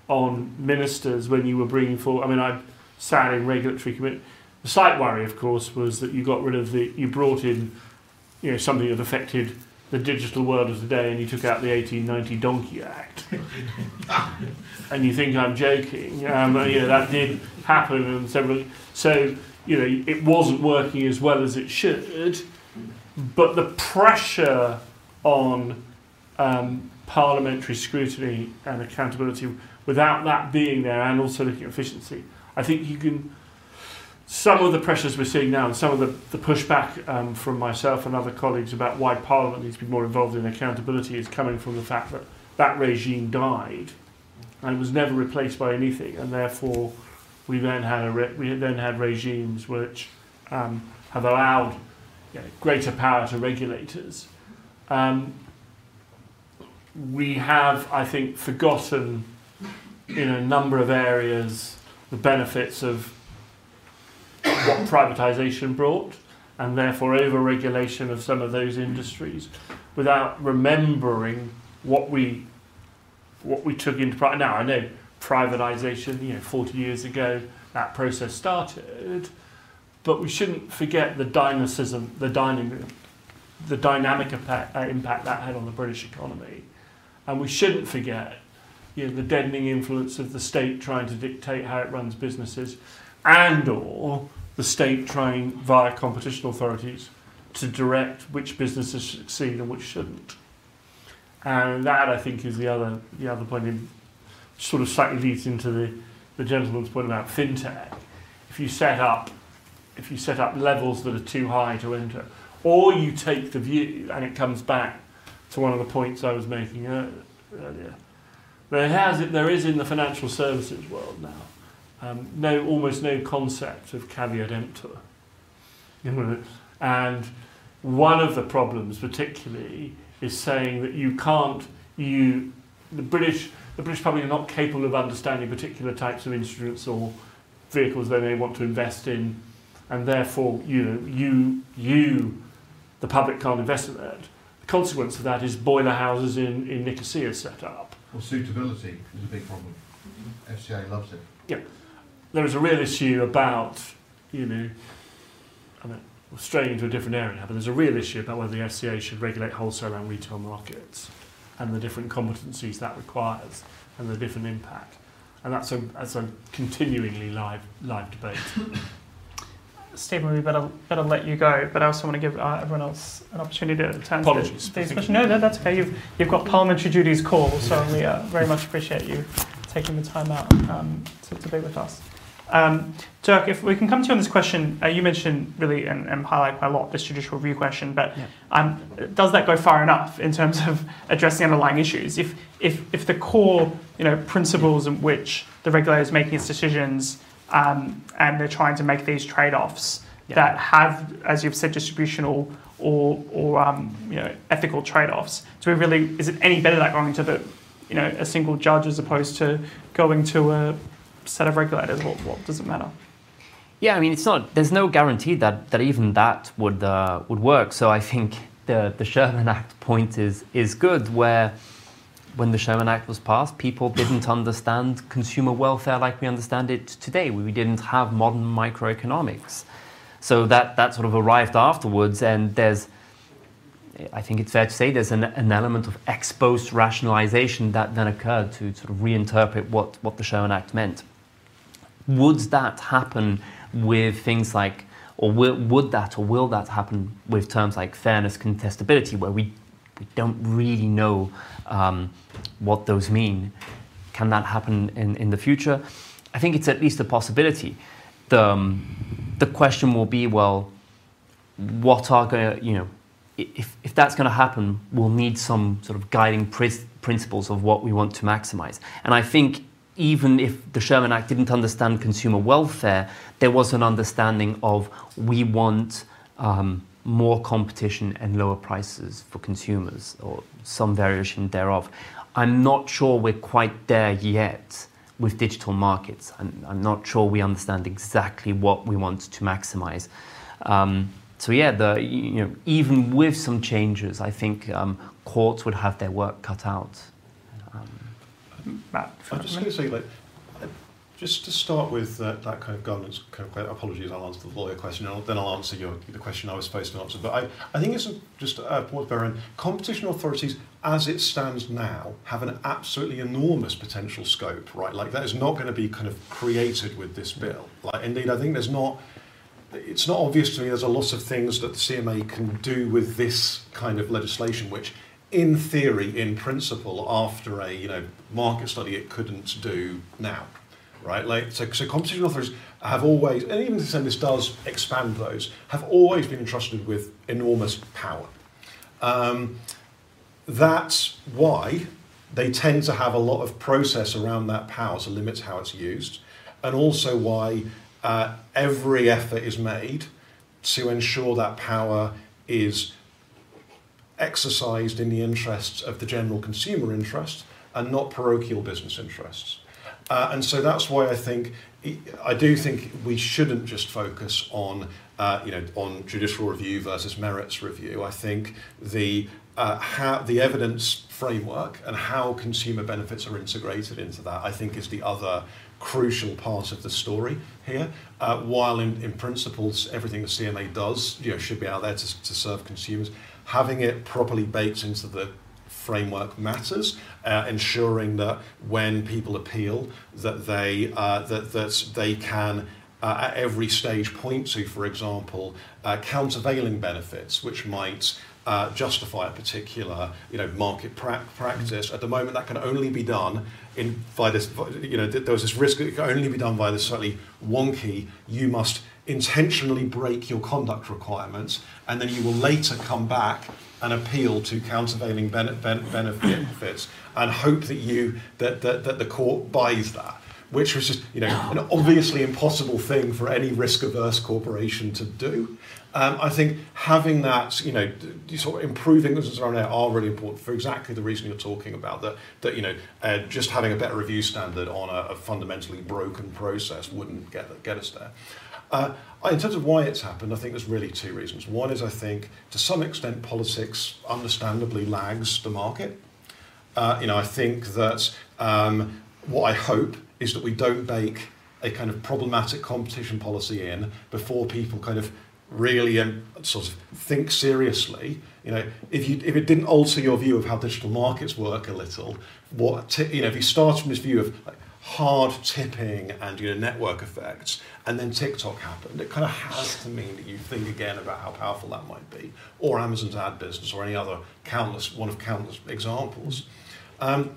on ministers when you were bringing forward. I mean, I sat in regulatory committee. The slight worry, of course, was that you got rid of the, you brought in, you know, something that affected the digital world of today, and you took out the 1890 Donkey Act. and you think I'm joking? Um, you know, that did happen, and several. So you know, it wasn't working as well as it should. But the pressure on um, parliamentary scrutiny and accountability without that being there and also looking at efficiency, I think you can. Some of the pressures we're seeing now and some of the, the pushback um, from myself and other colleagues about why Parliament needs to be more involved in accountability is coming from the fact that that regime died and was never replaced by anything, and therefore we then had a re- we then had regimes which um, have allowed you know, greater power to regulators. Um, we have, I think, forgotten in a number of areas the benefits of what privatisation brought and therefore over regulation of some of those industries without remembering what we what we took into practice. Now I know privatisation, you know, 40 years ago that process started, but we shouldn't forget the dynamism, the dynamic, the dynamic impact, uh, impact that had on the British economy, and we shouldn't forget you know, the deadening influence of the state trying to dictate how it runs businesses, and or the state trying via competition authorities to direct which businesses succeed and which shouldn't. And that I think is the other the other point in sort of slightly leads into the, the gentleman's point about fintech. If you set up if you set up levels that are too high to enter, or you take the view, and it comes back to one of the points I was making earlier, there has there is in the financial services world now um, no almost no concept of caveat emptor. And one of the problems, particularly, is saying that you can't you the British the British public are not capable of understanding particular types of instruments or vehicles they may want to invest in, and therefore you know you you the public can't invest in that. The consequence of that is boiler houses in, in Nicosia set up well, suitability is a big problem. FCA loves it. Yeah. There is a real issue about, you know, I mean, we're straying into a different area, but there's a real issue about whether the FCA should regulate wholesale and retail markets and the different competencies that requires and the different impact. And that's a, that's a continuingly live, live debate. Stephen, we better better let you go, but I also want to give uh, everyone else an opportunity to turn Apologies. to these questions. No, that, that's okay. You've you've got parliamentary duties call, so we uh, very much appreciate you taking the time out um, to, to be with us. Um, Dirk, if we can come to you on this question, uh, you mentioned really and, and highlight quite a lot this judicial review question, but yeah. um, does that go far enough in terms of addressing underlying issues? If if if the core you know principles in which the regulator is making its decisions um, and they're trying to make these trade-offs yeah. that have, as you've said, distributional or or um, you know ethical trade-offs. Do we really? Is it any better that going to the you know a single judge as opposed to going to a set of regulators? What, what does it matter? Yeah, I mean, it's not. There's no guarantee that, that even that would uh, would work. So I think the the Sherman Act point is is good, where when the Sherman Act was passed, people didn't understand consumer welfare like we understand it today. We didn't have modern microeconomics. So that, that sort of arrived afterwards, and there's, I think it's fair to say, there's an, an element of ex post rationalization that then occurred to sort of reinterpret what, what the Sherman Act meant. Would that happen with things like, or will, would that or will that happen with terms like fairness, contestability, where we, we don't really know um, what those mean? Can that happen in, in the future? I think it's at least a possibility. The, um, the question will be well, what are going to, you know, if, if that's going to happen, we'll need some sort of guiding principles of what we want to maximize. And I think even if the Sherman Act didn't understand consumer welfare, there was an understanding of we want um, more competition and lower prices for consumers, or some variation thereof. I'm not sure we're quite there yet with digital markets. I'm, I'm not sure we understand exactly what we want to maximize. Um, so yeah, the, you know, even with some changes, I think um, courts would have their work cut out. Matt, I'm just going to say, like, just to start with uh, that kind of governance kind of apologies, I'll answer the lawyer question, and then I'll answer your, the question I was supposed to answer. But I, I think it's just a point to bear in. Competition authorities, as it stands now, have an absolutely enormous potential scope, right? Like, that is not going to be kind of created with this bill. Like, indeed, I think there's not it's not obvious to me there's a lot of things that the CMA can do with this kind of legislation which in theory, in principle, after a you know market study, it couldn't do now, right? Like so, so competition authorities have always, and even to extent this does expand those, have always been entrusted with enormous power. Um, that's why they tend to have a lot of process around that power to limit how it's used, and also why uh, every effort is made to ensure that power is exercised in the interests of the general consumer interest and not parochial business interests. Uh, and so that's why I think I do think we shouldn't just focus on uh, you know on judicial review versus merits review. I think the uh, how the evidence framework and how consumer benefits are integrated into that I think is the other crucial part of the story here. Uh, while in, in principles everything the CMA does you know should be out there to, to serve consumers having it properly baked into the framework matters, uh, ensuring that when people appeal, that they uh, that that they can. Uh, at every stage, point to, for example, uh, countervailing benefits, which might uh, justify a particular, you know, market pra- practice. At the moment, that can only be done in by this. You know, there was this risk that it can only be done by this slightly wonky. You must intentionally break your conduct requirements, and then you will later come back and appeal to countervailing benefits and hope that you that, that, that the court buys that which was just you know an obviously impossible thing for any risk averse corporation to do um, I think having that, you know, sort of improving things around there are really important for exactly the reason you're talking about. That that you know, uh, just having a better review standard on a, a fundamentally broken process wouldn't get get us there. Uh, in terms of why it's happened, I think there's really two reasons. One is I think to some extent politics understandably lags the market. Uh, you know, I think that um, what I hope is that we don't bake a kind of problematic competition policy in before people kind of really um, sort of think seriously. You know, if you if it didn't alter your view of how digital markets work a little, what you know, if you start from this view of like, hard tipping and you know network effects, and then TikTok happened, it kind of has to mean that you think again about how powerful that might be, or Amazon's ad business, or any other countless one of countless examples. Um,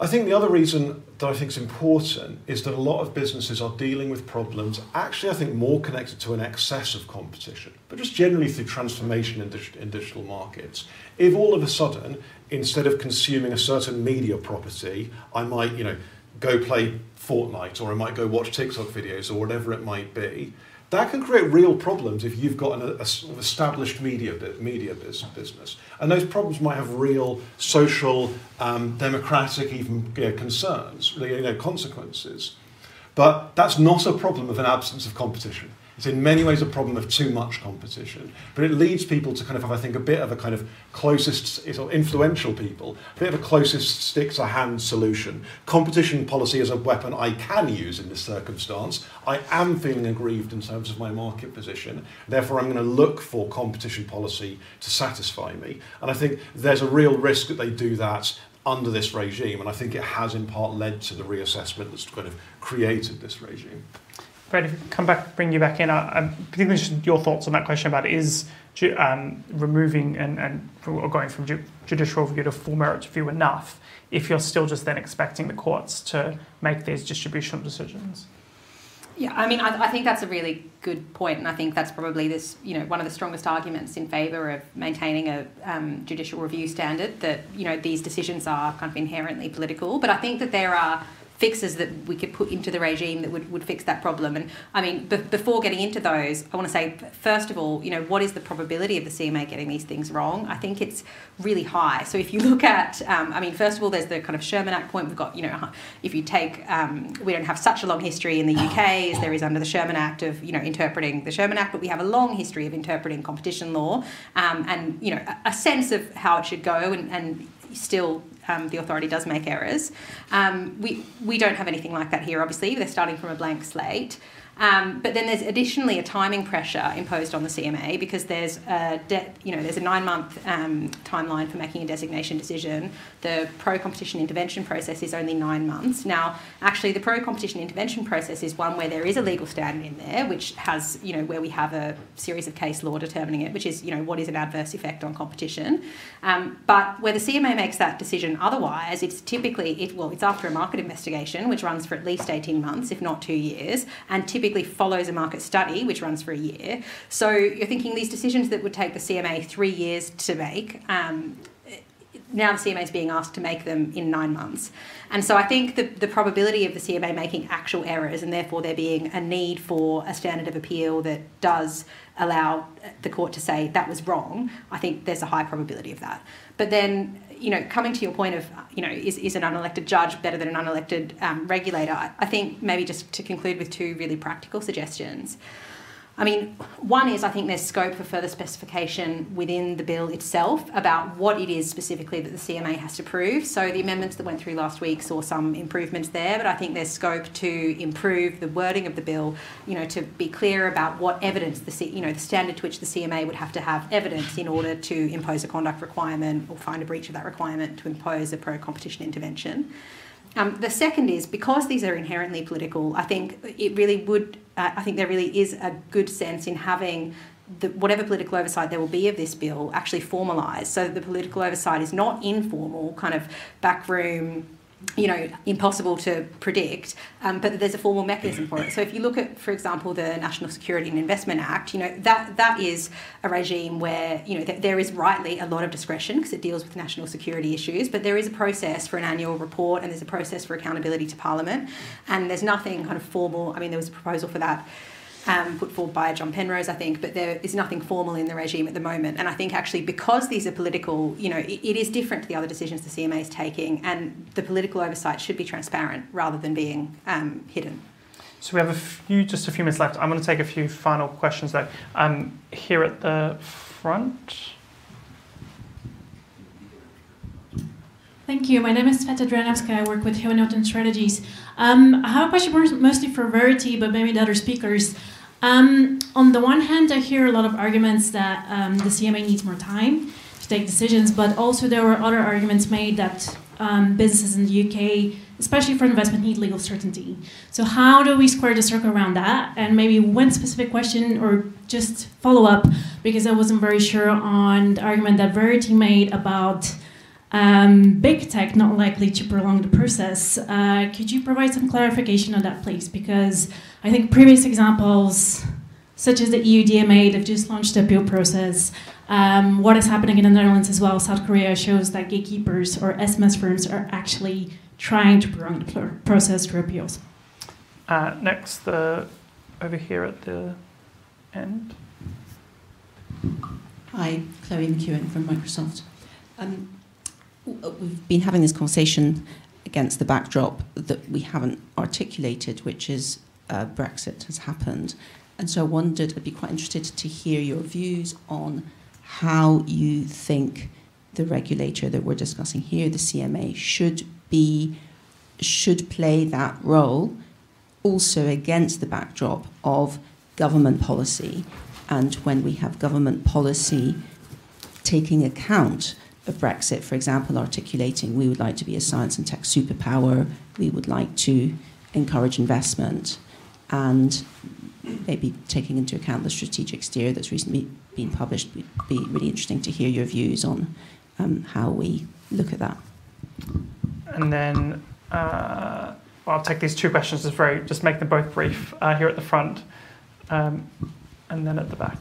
I think the other reason that I think is important is that a lot of businesses are dealing with problems, actually, I think more connected to an excess of competition, but just generally through transformation in, dig- in digital markets. If all of a sudden, instead of consuming a certain media property, I might, you know, go play Fortnite or I might go watch TikTok videos or whatever it might be, that can create real problems if you've got an a, a established media media business, and those problems might have real social, um, democratic, even you know, concerns, you know, consequences. But that's not a problem of an absence of competition. It's in many ways a problem of too much competition, but it leads people to kind of have, I think, a bit of a kind of closest, of influential people, a bit of a closest stick to hand solution. Competition policy is a weapon I can use in this circumstance. I am feeling aggrieved in terms of my market position. Therefore, I'm going to look for competition policy to satisfy me. And I think there's a real risk that they do that under this regime, and I think it has in part led to the reassessment that's kind of created this regime. Brad, if come back, bring you back in. I, I'm particularly interested your thoughts on that question about is um, removing and, and or going from ju- judicial review to full merit review enough if you're still just then expecting the courts to make these distributional decisions? Yeah, I mean, I, I think that's a really good point, and I think that's probably this, you know, one of the strongest arguments in favour of maintaining a um, judicial review standard. That you know these decisions are kind of inherently political, but I think that there are fixes that we could put into the regime that would, would fix that problem. And I mean, b- before getting into those, I want to say, first of all, you know, what is the probability of the CMA getting these things wrong? I think it's really high. So if you look at, um, I mean, first of all, there's the kind of Sherman Act point. We've got, you know, if you take, um, we don't have such a long history in the UK as there is under the Sherman Act of, you know, interpreting the Sherman Act, but we have a long history of interpreting competition law um, and, you know, a, a sense of how it should go and, and still um, the authority does make errors. Um, we, we don't have anything like that here, obviously. They're starting from a blank slate. Um, but then there's additionally a timing pressure imposed on the CMA because there's a you know there's a nine month um, timeline for making a designation decision. The pro competition intervention process is only nine months. Now, actually, the pro competition intervention process is one where there is a legal standard in there, which has you know where we have a series of case law determining it, which is you know what is an adverse effect on competition. Um, but where the CMA makes that decision otherwise, it's typically it well it's after a market investigation, which runs for at least eighteen months, if not two years, and typically follows a market study, which runs for a year. So you're thinking these decisions that would take the CMA three years to make. Um, now the CMA is being asked to make them in nine months. And so I think the, the probability of the CMA making actual errors and therefore there being a need for a standard of appeal that does allow the court to say that was wrong, I think there's a high probability of that. But then, you know, coming to your point of, you know, is, is an unelected judge better than an unelected um, regulator? I, I think maybe just to conclude with two really practical suggestions. I mean, one is I think there's scope for further specification within the bill itself about what it is specifically that the CMA has to prove. So the amendments that went through last week saw some improvements there, but I think there's scope to improve the wording of the bill, you know, to be clear about what evidence the C, you know the standard to which the CMA would have to have evidence in order to impose a conduct requirement or find a breach of that requirement to impose a pro competition intervention. Um, the second is because these are inherently political, I think it really would, uh, I think there really is a good sense in having the, whatever political oversight there will be of this bill actually formalised. So that the political oversight is not informal, kind of backroom you know, impossible to predict, um, but there's a formal mechanism for it. So if you look at, for example, the National Security and Investment Act, you know, that that is a regime where, you know, th- there is rightly a lot of discretion because it deals with national security issues, but there is a process for an annual report and there's a process for accountability to Parliament, and there's nothing kind of formal. I mean, there was a proposal for that um, put forward by John Penrose, I think, but there is nothing formal in the regime at the moment. And I think actually because these are political, you know, it, it is different to the other decisions the CMA is taking, and the political oversight should be transparent rather than being um, hidden. So we have a few, just a few minutes left. I'm going to take a few final questions though. Um, here at the front. Thank you. My name is Sveta Dranowska. I work with Humanitarian Strategies. Um, I have a question mostly for Verity, but maybe the other speakers. Um, on the one hand, I hear a lot of arguments that um, the CMA needs more time to take decisions, but also there were other arguments made that um, businesses in the UK, especially for investment, need legal certainty. So how do we square the circle around that? And maybe one specific question, or just follow up, because I wasn't very sure on the argument that Verity made about um, big tech not likely to prolong the process. Uh, could you provide some clarification on that, please? Because I think previous examples, such as the EU DMA, they've just launched the appeal process. Um, what is happening in the Netherlands as well, South Korea, shows that gatekeepers or SMS firms are actually trying to prolong the process through appeals. Uh, next, the, over here at the end. Hi, Chloe McEwen from Microsoft. Um, we've been having this conversation against the backdrop that we haven't articulated, which is uh, Brexit has happened. And so I wondered, I'd be quite interested to hear your views on how you think the regulator that we're discussing here, the CMA, should be should play that role also against the backdrop of government policy and when we have government policy taking account of Brexit, for example, articulating we would like to be a science and tech superpower, we would like to encourage investment, and maybe taking into account the strategic steer that's recently been published, would be really interesting to hear your views on um, how we look at that. And then uh, I'll take these two questions as very, just make them both brief uh, here at the front um, and then at the back.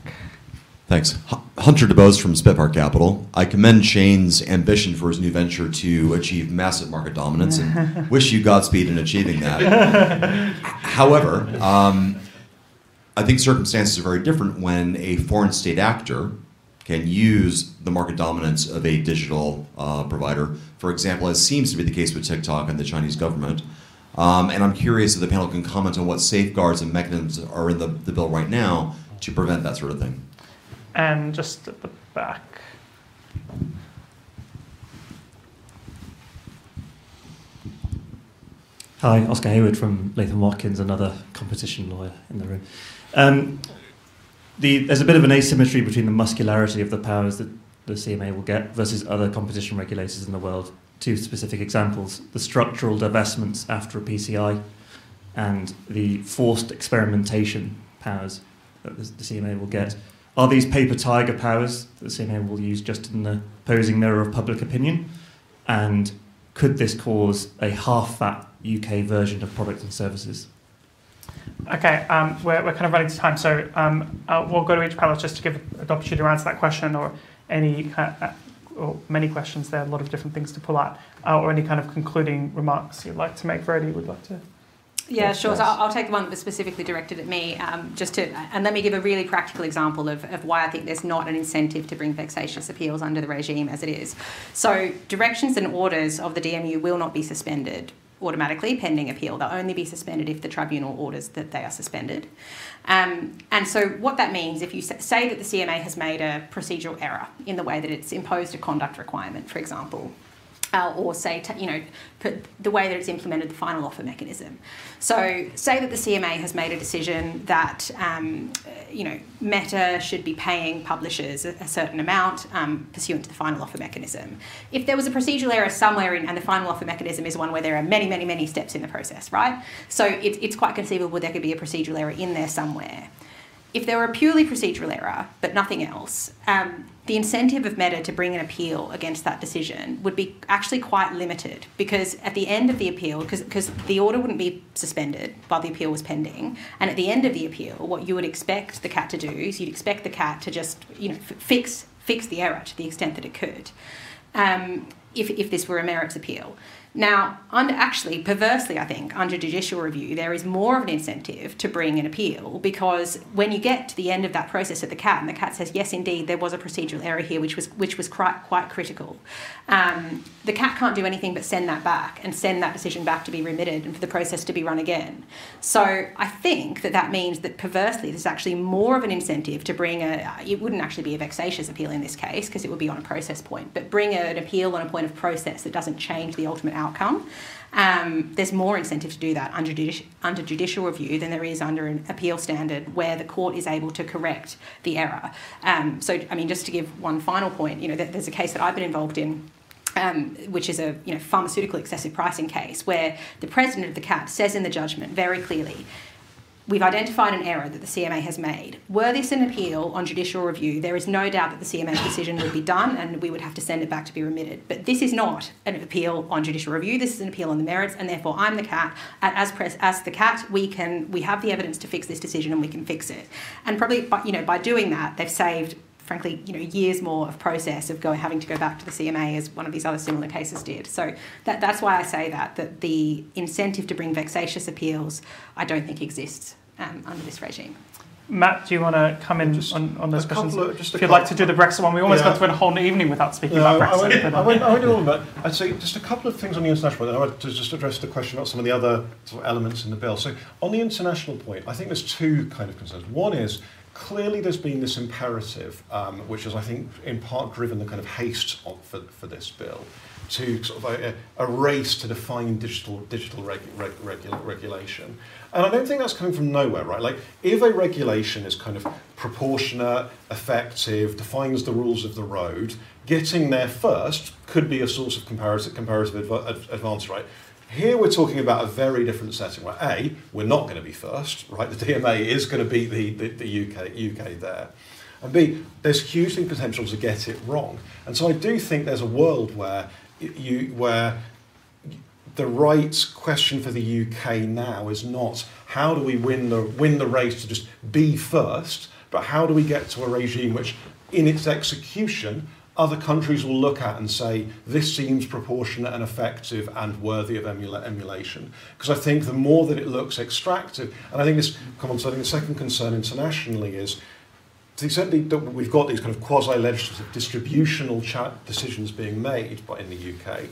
Thanks. Hunter DeBose from Spitfire Capital. I commend Shane's ambition for his new venture to achieve massive market dominance and wish you Godspeed in achieving that. However, um, I think circumstances are very different when a foreign state actor can use the market dominance of a digital uh, provider, for example, as seems to be the case with TikTok and the Chinese government. Um, and I'm curious if the panel can comment on what safeguards and mechanisms are in the, the bill right now to prevent that sort of thing. And just at the back. Hi, Oscar Hayward from Latham Watkins, another competition lawyer in the room. Um, the, there's a bit of an asymmetry between the muscularity of the powers that the CMA will get versus other competition regulators in the world. Two specific examples the structural divestments after a PCI and the forced experimentation powers that the, the CMA will get. Are these paper tiger powers that CMA will use just in the posing mirror of public opinion? And could this cause a half fat UK version of products and services? Okay, um, we're, we're kind of running to time, so um, uh, we'll go to each panel just to give an opportunity to answer that question or any uh, uh, or many questions there, are a lot of different things to pull out, uh, or any kind of concluding remarks you'd like to make. Verity would like to. Yeah, sure. So I'll, I'll take the one that was specifically directed at me, um, just to, and let me give a really practical example of, of why I think there's not an incentive to bring vexatious appeals under the regime as it is. So directions and orders of the DMU will not be suspended automatically pending appeal. They'll only be suspended if the tribunal orders that they are suspended. Um, and so, what that means, if you say that the CMA has made a procedural error in the way that it's imposed a conduct requirement, for example, uh, or say, you know, the way that it's implemented the final offer mechanism. So, say that the CMA has made a decision that, um, you know, Meta should be paying publishers a, a certain amount um, pursuant to the final offer mechanism. If there was a procedural error somewhere in, and the final offer mechanism is one where there are many, many, many steps in the process, right? So, it, it's quite conceivable there could be a procedural error in there somewhere if there were a purely procedural error but nothing else, um, the incentive of Meta to bring an appeal against that decision would be actually quite limited because at the end of the appeal, because the order wouldn't be suspended while the appeal was pending, and at the end of the appeal, what you would expect the CAT to do is you'd expect the CAT to just you know f- fix fix the error to the extent that it could, um, if if this were a merits appeal. Now, under, actually, perversely, I think, under judicial review, there is more of an incentive to bring an appeal because when you get to the end of that process at the CAT, and the CAT says, yes, indeed, there was a procedural error here, which was which was quite, quite critical, um, the CAT can't do anything but send that back and send that decision back to be remitted and for the process to be run again. So I think that that means that perversely, there's actually more of an incentive to bring a, it wouldn't actually be a vexatious appeal in this case because it would be on a process point, but bring an appeal on a point of process that doesn't change the ultimate outcome. Um, there's more incentive to do that under, judici- under judicial review than there is under an appeal standard where the court is able to correct the error. Um, so, I mean, just to give one final point, you know, there's a case that I've been involved in um, which is a you know, pharmaceutical excessive pricing case, where the president of the CAT says in the judgment very clearly We've identified an error that the CMA has made. Were this an appeal on judicial review, there is no doubt that the CMA's decision would be done and we would have to send it back to be remitted. But this is not an appeal on judicial review. This is an appeal on the merits, and therefore I'm the CAT. As press, as the CAT, we can we have the evidence to fix this decision and we can fix it. And probably, by, you know, by doing that, they've saved frankly, you know, years more of process of going having to go back to the CMA as one of these other similar cases did. So that, that's why I say that that the incentive to bring vexatious appeals, I don't think exists um, under this regime. Matt, do you want to come in on, on those questions? of- just if you'd couple- like to do the Brexit one, we almost Yeah. got through a whole evening without speaking No, about I won't, Brexit. I won't, I won't do all of that. I'd say just a couple of things on the international point. I want to just address the question about some of the other sort of elements in the bill. So on the international point, I think there's two kind of concerns. One is clearly there's been this imperative, um, which is I think in part driven the kind of haste for, for this bill, to sort of a, a race to define digital digital reg, reg, regula, regulation. And I don't think that's coming from nowhere, right? Like, if a regulation is kind of proportionate, effective, defines the rules of the road, getting there first could be a source of comparative, comparative adva- ad- advantage, right? Here we're talking about a very different setting, where A, we're not going to be first, right? The DMA is going to beat the, the, the UK, UK there. And B, there's hugely potential to get it wrong. And so I do think there's a world where you where the right question for the UK now is not how do we win the win the race to just be first, but how do we get to a regime which, in its execution, other countries will look at and say this seems proportionate and effective and worthy of emula- emulation. Because I think the more that it looks extractive, and I think this come on. So I think the second concern internationally is to the extent that we've got these kind of quasi-legislative distributional cha- decisions being made in the UK,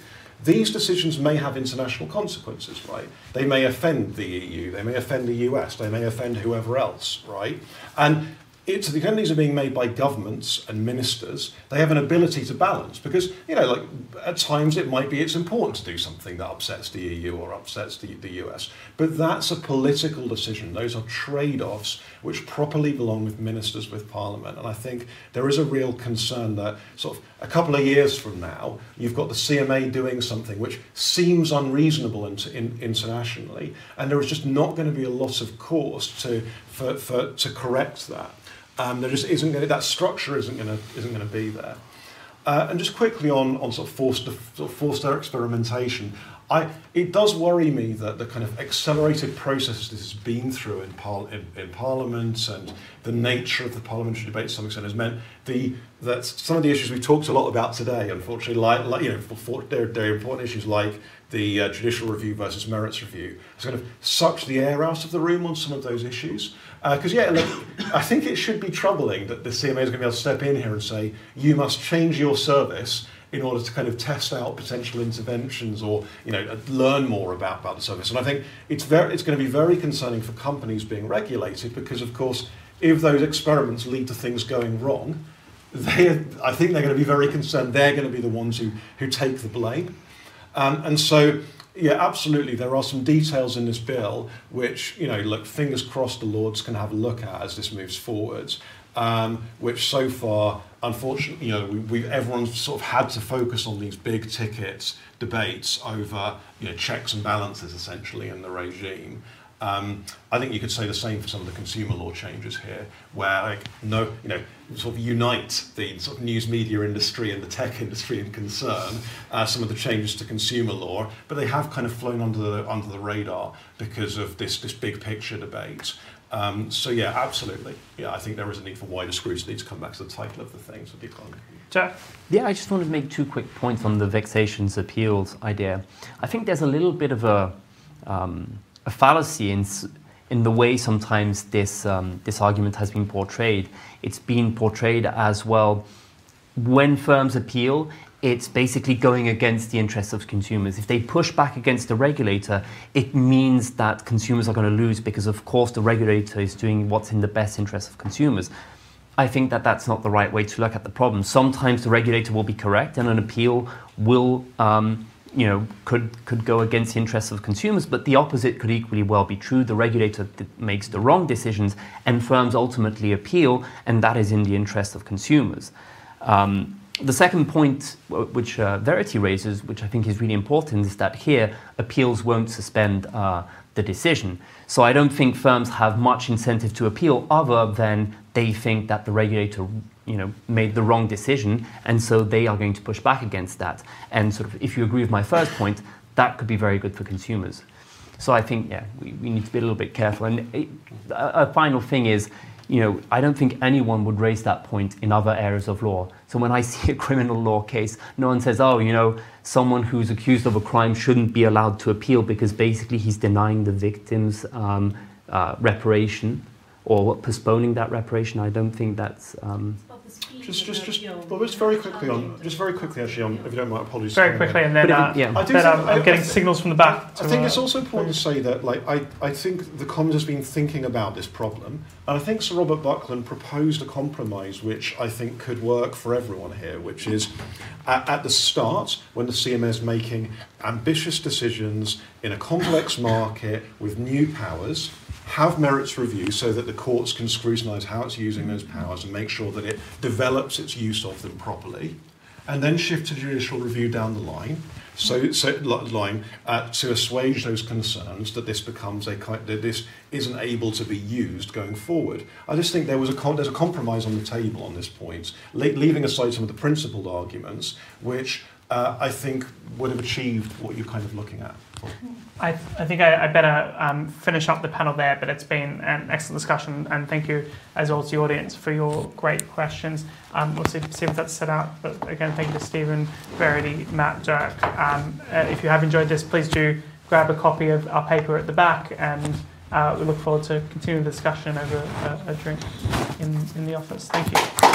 these decisions may have international consequences, right? They may offend the EU, they may offend the US, they may offend whoever else, right? And the extent are being made by governments and ministers, they have an ability to balance because, you know, like at times it might be it's important to do something that upsets the EU or upsets the, the US. But that's a political decision. Those are trade offs which properly belong with ministers, with parliament. And I think there is a real concern that sort of a couple of years from now, you've got the CMA doing something which seems unreasonable in, in, internationally, and there is just not going to be a lot of course to, for, for, to correct that. Um, there just isn't going to, that structure isn't going to isn't going to be there. Uh, and just quickly on, on sort of forced sort of forced experimentation, I it does worry me that the kind of accelerated processes this has been through in, par, in, in Parliament and the nature of the parliamentary debate to some extent has meant the that some of the issues we talked a lot about today, unfortunately, like, like you know, for, they're, they're important issues like the uh, judicial review versus merits review, has kind of sucked the air out of the room on some of those issues. Because, yeah, look, I think it should be troubling that the CMA is going to be able to step in here and say, you must change your service in order to kind of test out potential interventions or, you know, learn more about, about the service. And I think it's, very, it's going to be very concerning for companies being regulated because, of course, if those experiments lead to things going wrong, they, I think they're going to be very concerned. They're going to be the ones who, who take the blame. Um, and so, yeah, absolutely, there are some details in this bill which, you know, look, fingers crossed the Lords can have a look at as this moves forwards. Um, which so far, unfortunately, you know, we, we, everyone's sort of had to focus on these big ticket debates over, you know, checks and balances essentially in the regime. Um, I think you could say the same for some of the consumer law changes here, where like no, you know, sort of unite the sort of news media industry and the tech industry in concern. Uh, some of the changes to consumer law, but they have kind of flown under the under the radar because of this this big picture debate. Um, so yeah, absolutely. Yeah, I think there is a need for wider scrutiny to come back to the title of the things with the economy. Jeff? Yeah, I just wanted to make two quick points on the vexatious appeals idea. I think there's a little bit of a, um, a fallacy in, in the way sometimes this, um, this argument has been portrayed. It's been portrayed as well, when firms appeal, it's basically going against the interests of consumers. If they push back against the regulator, it means that consumers are going to lose because, of course, the regulator is doing what's in the best interest of consumers. I think that that's not the right way to look at the problem. Sometimes the regulator will be correct, and an appeal will, um, you know, could could go against the interests of consumers. But the opposite could equally well be true. The regulator th- makes the wrong decisions, and firms ultimately appeal, and that is in the interest of consumers. Um, the second point, which uh, Verity raises, which I think is really important, is that here appeals won't suspend uh, the decision. So I don't think firms have much incentive to appeal other than they think that the regulator you know, made the wrong decision, and so they are going to push back against that. And sort of, if you agree with my first point, that could be very good for consumers. So I think, yeah, we, we need to be a little bit careful. And it, a, a final thing is, you know, I don't think anyone would raise that point in other areas of law. So when I see a criminal law case, no one says, oh, you know, someone who's accused of a crime shouldn't be allowed to appeal because basically he's denying the victim's um, uh, reparation or postponing that reparation. I don't think that's. Um, just, just, just, well, just very quickly on, just very quickly actually on, if you don't mind, apologies. Very quickly, and then, uh, yeah. I do then think- I'm, I- I'm I getting thi- signals from the back. I think uh, it's also important to say that, like, I, I think the Commons has been thinking about this problem, and I think Sir Robert Buckland proposed a compromise which I think could work for everyone here, which is at, at the start, when the CMA is making ambitious decisions in a complex market with new powers, have merits review so that the courts can scrutinise how it's using those powers and make sure that it develops its use of them properly, and then shift to judicial review down the line. So, so line uh, to assuage those concerns that this becomes a that this isn't able to be used going forward. I just think there was a there's a compromise on the table on this point, le- leaving aside some of the principled arguments, which uh, I think would have achieved what you're kind of looking at. I, I think I, I better um, finish up the panel there, but it's been an excellent discussion, and thank you as well to the audience for your great questions. Um, we'll see, see if that's set out, but again, thank you to Stephen, Verity, Matt, Dirk. Um, uh, if you have enjoyed this, please do grab a copy of our paper at the back, and uh, we look forward to continuing the discussion over a, a drink in, in the office. Thank you.